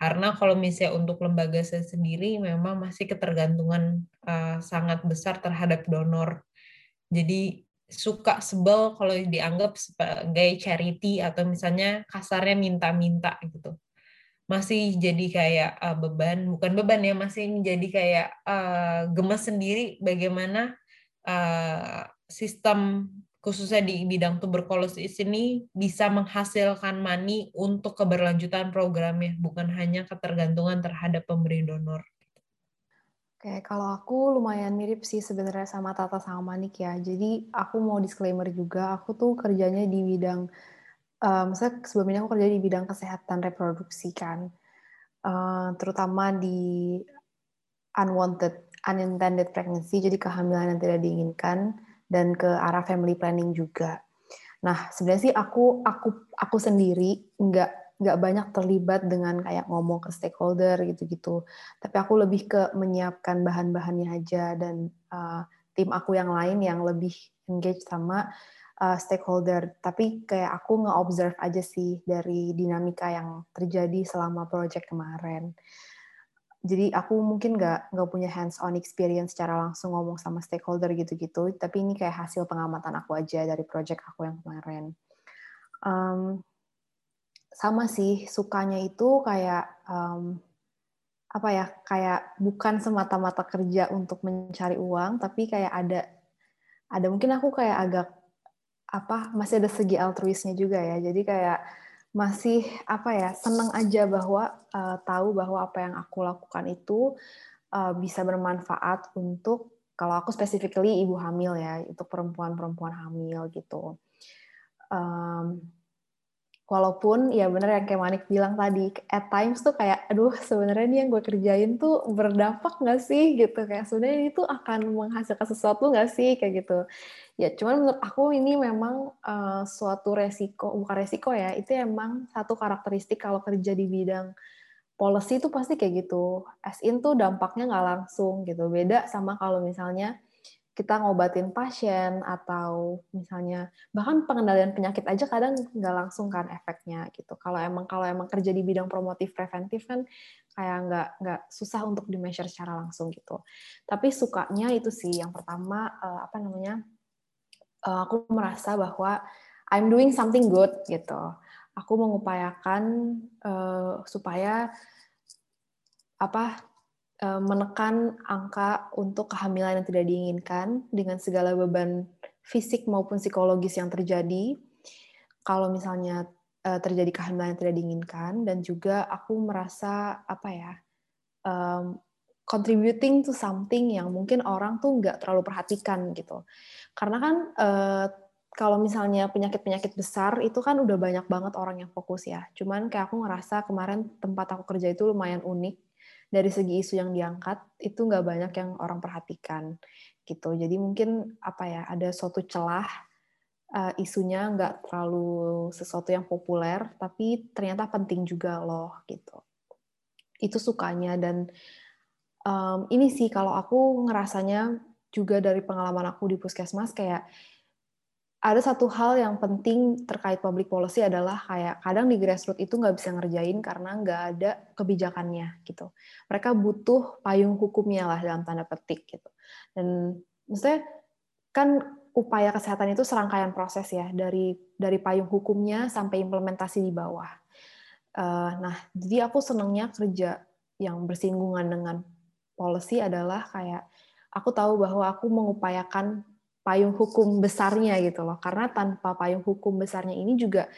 Karena kalau misalnya untuk lembaga saya sendiri memang masih ketergantungan uh, sangat besar terhadap donor. Jadi suka sebel kalau dianggap sebagai charity atau misalnya kasarnya minta-minta gitu. Masih jadi kayak uh, beban, bukan beban ya, masih menjadi kayak uh, gemes sendiri bagaimana uh, sistem khususnya di bidang tuberkulosis ini bisa menghasilkan money untuk keberlanjutan programnya, bukan hanya ketergantungan terhadap pemberi donor. Oke, kalau aku lumayan mirip sih sebenarnya sama Tata sama Manik ya. Jadi aku mau disclaimer juga, aku tuh kerjanya di bidang, um, sebelumnya aku kerja di bidang kesehatan reproduksi kan, uh, terutama di unwanted, unintended pregnancy, jadi kehamilan yang tidak diinginkan dan ke arah family planning juga. Nah, sebenarnya sih aku aku aku sendiri nggak nggak banyak terlibat dengan kayak ngomong ke stakeholder gitu-gitu. Tapi aku lebih ke menyiapkan bahan-bahannya aja dan uh, tim aku yang lain yang lebih engage sama uh, stakeholder, tapi kayak aku nge-observe aja sih dari dinamika yang terjadi selama project kemarin. Jadi aku mungkin nggak nggak punya hands-on experience secara langsung ngomong sama stakeholder gitu-gitu, tapi ini kayak hasil pengamatan aku aja dari project aku yang kemarin. Um, sama sih sukanya itu kayak um, apa ya kayak bukan semata-mata kerja untuk mencari uang, tapi kayak ada ada mungkin aku kayak agak apa masih ada segi altruisnya juga ya jadi kayak masih apa ya senang aja bahwa uh, tahu bahwa apa yang aku lakukan itu uh, bisa bermanfaat untuk kalau aku specifically ibu hamil ya untuk perempuan-perempuan hamil gitu. Um, walaupun ya bener yang kayak Manik bilang tadi at times tuh kayak aduh sebenarnya ini yang gue kerjain tuh berdampak nggak sih? Gitu kayak sebenarnya itu akan menghasilkan sesuatu nggak sih? Kayak gitu. Ya cuman menurut aku ini memang uh, suatu resiko bukan resiko ya itu emang satu karakteristik kalau kerja di bidang policy itu pasti kayak gitu. As in tuh dampaknya nggak langsung gitu. Beda sama kalau misalnya kita ngobatin pasien atau misalnya bahkan pengendalian penyakit aja kadang nggak langsung kan efeknya gitu kalau emang kalau emang kerja di bidang promotif preventif kan kayak nggak nggak susah untuk di measure secara langsung gitu tapi sukanya itu sih yang pertama uh, apa namanya uh, aku merasa bahwa I'm doing something good gitu. Aku mengupayakan uh, supaya apa menekan angka untuk kehamilan yang tidak diinginkan dengan segala beban fisik maupun psikologis yang terjadi. Kalau misalnya uh, terjadi kehamilan yang tidak diinginkan dan juga aku merasa apa ya um, contributing to something yang mungkin orang tuh nggak terlalu perhatikan gitu. Karena kan uh, kalau misalnya penyakit-penyakit besar itu kan udah banyak banget orang yang fokus ya. Cuman kayak aku ngerasa kemarin tempat aku kerja itu lumayan unik dari segi isu yang diangkat itu nggak banyak yang orang perhatikan gitu. Jadi mungkin apa ya ada suatu celah uh, isunya nggak terlalu sesuatu yang populer tapi ternyata penting juga loh gitu. Itu sukanya dan um, ini sih kalau aku ngerasanya juga dari pengalaman aku di puskesmas kayak ada satu hal yang penting terkait public policy adalah kayak kadang di grassroots itu nggak bisa ngerjain karena nggak ada kebijakannya gitu. Mereka butuh payung hukumnya lah dalam tanda petik gitu. Dan maksudnya kan upaya kesehatan itu serangkaian proses ya dari dari payung hukumnya sampai implementasi di bawah. Uh, nah, jadi aku senangnya kerja yang bersinggungan dengan policy adalah kayak aku tahu bahwa aku mengupayakan payung hukum besarnya gitu loh. Karena tanpa payung hukum besarnya ini juga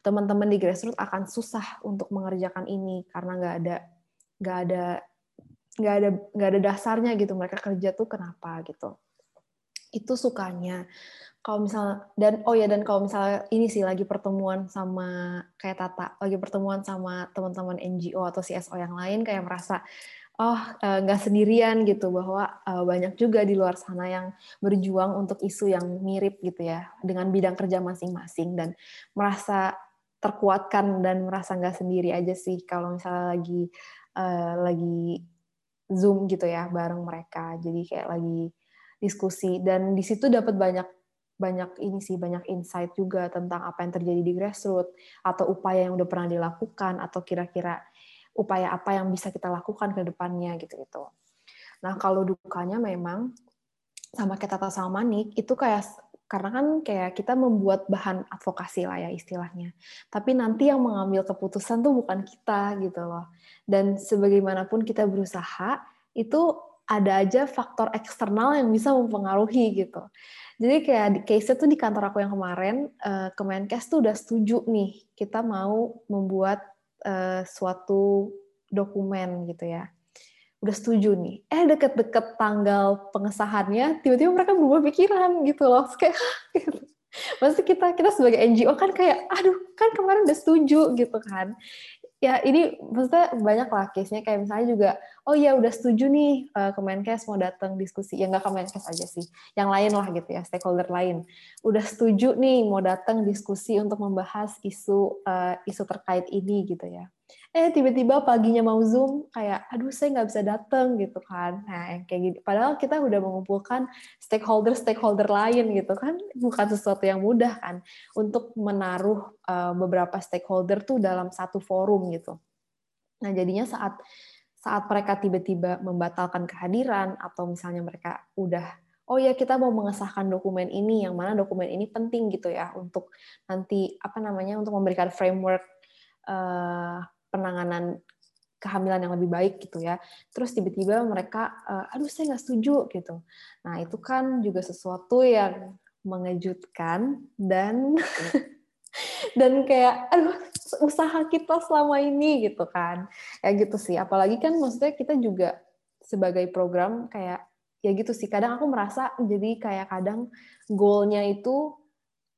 teman-teman di grassroots akan susah untuk mengerjakan ini karena nggak ada nggak ada nggak ada nggak ada dasarnya gitu. Mereka kerja tuh kenapa gitu. Itu sukanya. Kalau misalnya dan oh ya dan kalau misalnya ini sih lagi pertemuan sama kayak Tata lagi pertemuan sama teman-teman NGO atau CSO yang lain kayak merasa oh eh, nggak sendirian gitu bahwa uh, banyak juga di luar sana yang berjuang untuk isu yang mirip gitu ya dengan bidang kerja masing-masing dan merasa terkuatkan dan merasa nggak sendiri aja sih kalau misalnya lagi uh, lagi zoom gitu ya bareng mereka. Jadi kayak lagi diskusi. Dan di situ dapat banyak banyak ini sih banyak insight juga tentang apa yang terjadi di grassroots atau upaya yang udah pernah dilakukan atau kira-kira upaya apa yang bisa kita lakukan ke depannya gitu itu. Nah kalau dukanya memang sama kayak Tata sama Manik itu kayak karena kan kayak kita membuat bahan advokasi lah ya istilahnya. Tapi nanti yang mengambil keputusan tuh bukan kita gitu loh. Dan sebagaimanapun kita berusaha itu ada aja faktor eksternal yang bisa mempengaruhi gitu. Jadi kayak di case tuh di kantor aku yang kemarin, uh, Kemenkes tuh udah setuju nih kita mau membuat uh, suatu dokumen gitu ya. Udah setuju nih. Eh deket-deket tanggal pengesahannya tiba-tiba mereka berubah pikiran gitu loh. Kayak gitu. Pasti kita kita sebagai NGO kan kayak aduh kan kemarin udah setuju gitu kan ya ini maksudnya banyak lah case-nya. Kayak misalnya juga oh iya udah setuju nih uh, Kemenkes mau datang diskusi. Ya nggak Kemenkes aja sih. Yang lain lah gitu ya stakeholder lain. Udah setuju nih mau datang diskusi untuk membahas isu uh, isu terkait ini gitu ya eh tiba-tiba paginya mau zoom kayak aduh saya nggak bisa datang gitu kan. Nah yang kayak gitu padahal kita udah mengumpulkan stakeholder stakeholder lain gitu kan bukan sesuatu yang mudah kan untuk menaruh uh, beberapa stakeholder tuh dalam satu forum gitu. Nah jadinya saat saat mereka tiba-tiba membatalkan kehadiran atau misalnya mereka udah oh ya kita mau mengesahkan dokumen ini yang mana dokumen ini penting gitu ya untuk nanti apa namanya untuk memberikan framework uh, penanganan kehamilan yang lebih baik gitu ya. Terus tiba-tiba mereka uh, aduh saya nggak setuju gitu. Nah itu kan juga sesuatu yang mengejutkan dan dan kayak aduh usaha kita selama ini gitu kan. Ya gitu sih. Apalagi kan maksudnya kita juga sebagai program kayak ya gitu sih. Kadang aku merasa jadi kayak kadang goalnya itu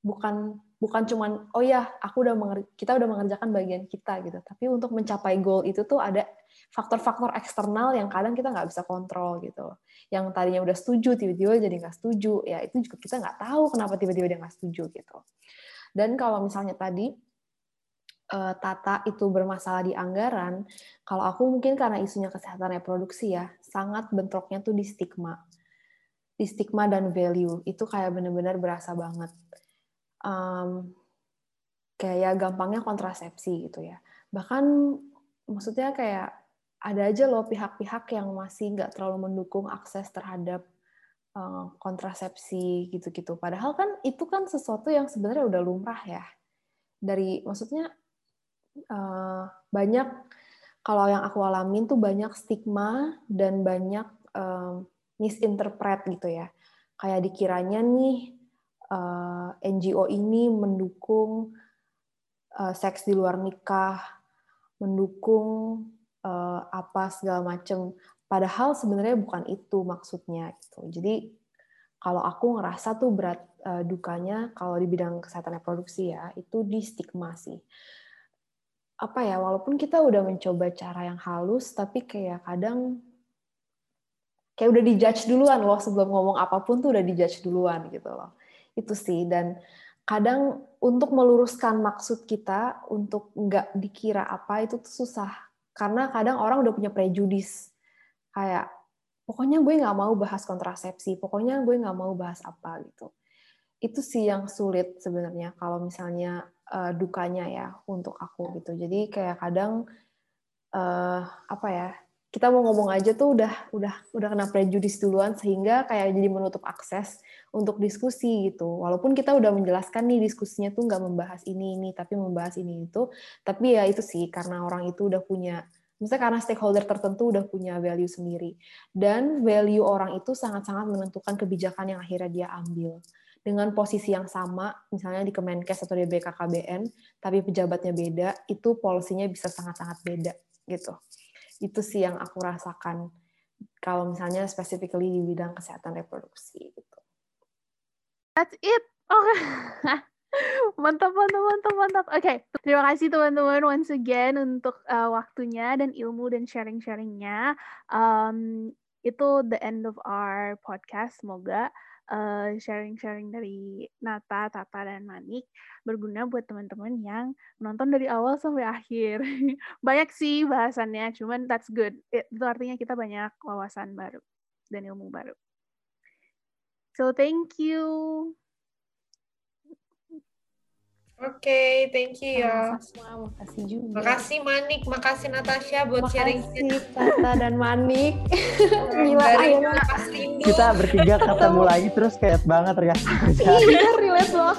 bukan bukan cuman oh ya aku udah kita udah mengerjakan bagian kita gitu. Tapi untuk mencapai goal itu tuh ada faktor-faktor eksternal yang kadang kita nggak bisa kontrol gitu. Yang tadinya udah setuju tiba-tiba jadi nggak setuju. Ya itu juga kita nggak tahu kenapa tiba-tiba dia nggak setuju gitu. Dan kalau misalnya tadi uh, Tata itu bermasalah di anggaran, kalau aku mungkin karena isunya kesehatan reproduksi ya, sangat bentroknya tuh di stigma. Di stigma dan value, itu kayak bener-bener berasa banget. Um, kayak gampangnya kontrasepsi gitu ya. Bahkan maksudnya kayak ada aja loh pihak-pihak yang masih nggak terlalu mendukung akses terhadap uh, kontrasepsi gitu-gitu. Padahal kan itu kan sesuatu yang sebenarnya udah lumrah ya. Dari maksudnya uh, banyak kalau yang aku alamin tuh banyak stigma dan banyak misinterpret gitu ya. Kayak dikiranya nih uh, eh, NGO ini mendukung uh, seks di luar nikah, mendukung uh, apa segala macam. Padahal sebenarnya bukan itu maksudnya gitu. Jadi kalau aku ngerasa tuh berat uh, dukanya kalau di bidang kesehatan reproduksi ya itu di stigma sih apa ya walaupun kita udah mencoba cara yang halus tapi kayak kadang kayak udah dijudge duluan loh sebelum ngomong apa pun tuh udah dijudge duluan gitu loh itu sih dan kadang untuk meluruskan maksud kita untuk nggak dikira apa itu tuh susah. Karena kadang orang udah punya prejudis. Kayak pokoknya gue nggak mau bahas kontrasepsi pokoknya gue nggak mau bahas apa gitu. Itu sih yang sulit sebenarnya kalau misalnya uh, dukanya ya untuk aku gitu. Jadi kayak kadang uh, apa ya kita mau ngomong aja tuh udah udah udah kena prejudis duluan sehingga kayak jadi menutup akses untuk diskusi gitu. Walaupun kita udah menjelaskan nih diskusinya tuh nggak membahas ini ini tapi membahas ini itu, tapi ya itu sih karena orang itu udah punya misalnya karena stakeholder tertentu udah punya value sendiri dan value orang itu sangat-sangat menentukan kebijakan yang akhirnya dia ambil dengan posisi yang sama, misalnya di Kemenkes atau di BKKBN, tapi pejabatnya beda, itu polisinya bisa sangat-sangat beda gitu. Itu sih yang aku rasakan kalau misalnya specifically di bidang kesehatan reproduksi gitu. That's it. Oh. mantap, mantap, mantap, mantap. Oke, okay. terima kasih teman-teman once again untuk uh, waktunya dan ilmu dan sharing-sharingnya. Um, itu the end of our podcast. Semoga eh, sharing-sharing dari Nata, Tata, dan Manik berguna buat teman-teman yang menonton dari awal sampai akhir. banyak sih bahasannya, cuman that's good. Itu artinya kita banyak wawasan baru dan ilmu baru. So thank you. Oke, okay, thank you ya. Sama, makasih juga. Makasih Manik, makasih Natasha buat sharing. Makasih Tata dan Manik. Gila, akhirnya kita bertiga ketemu lagi terus kayak banget ya. iya, relate loh.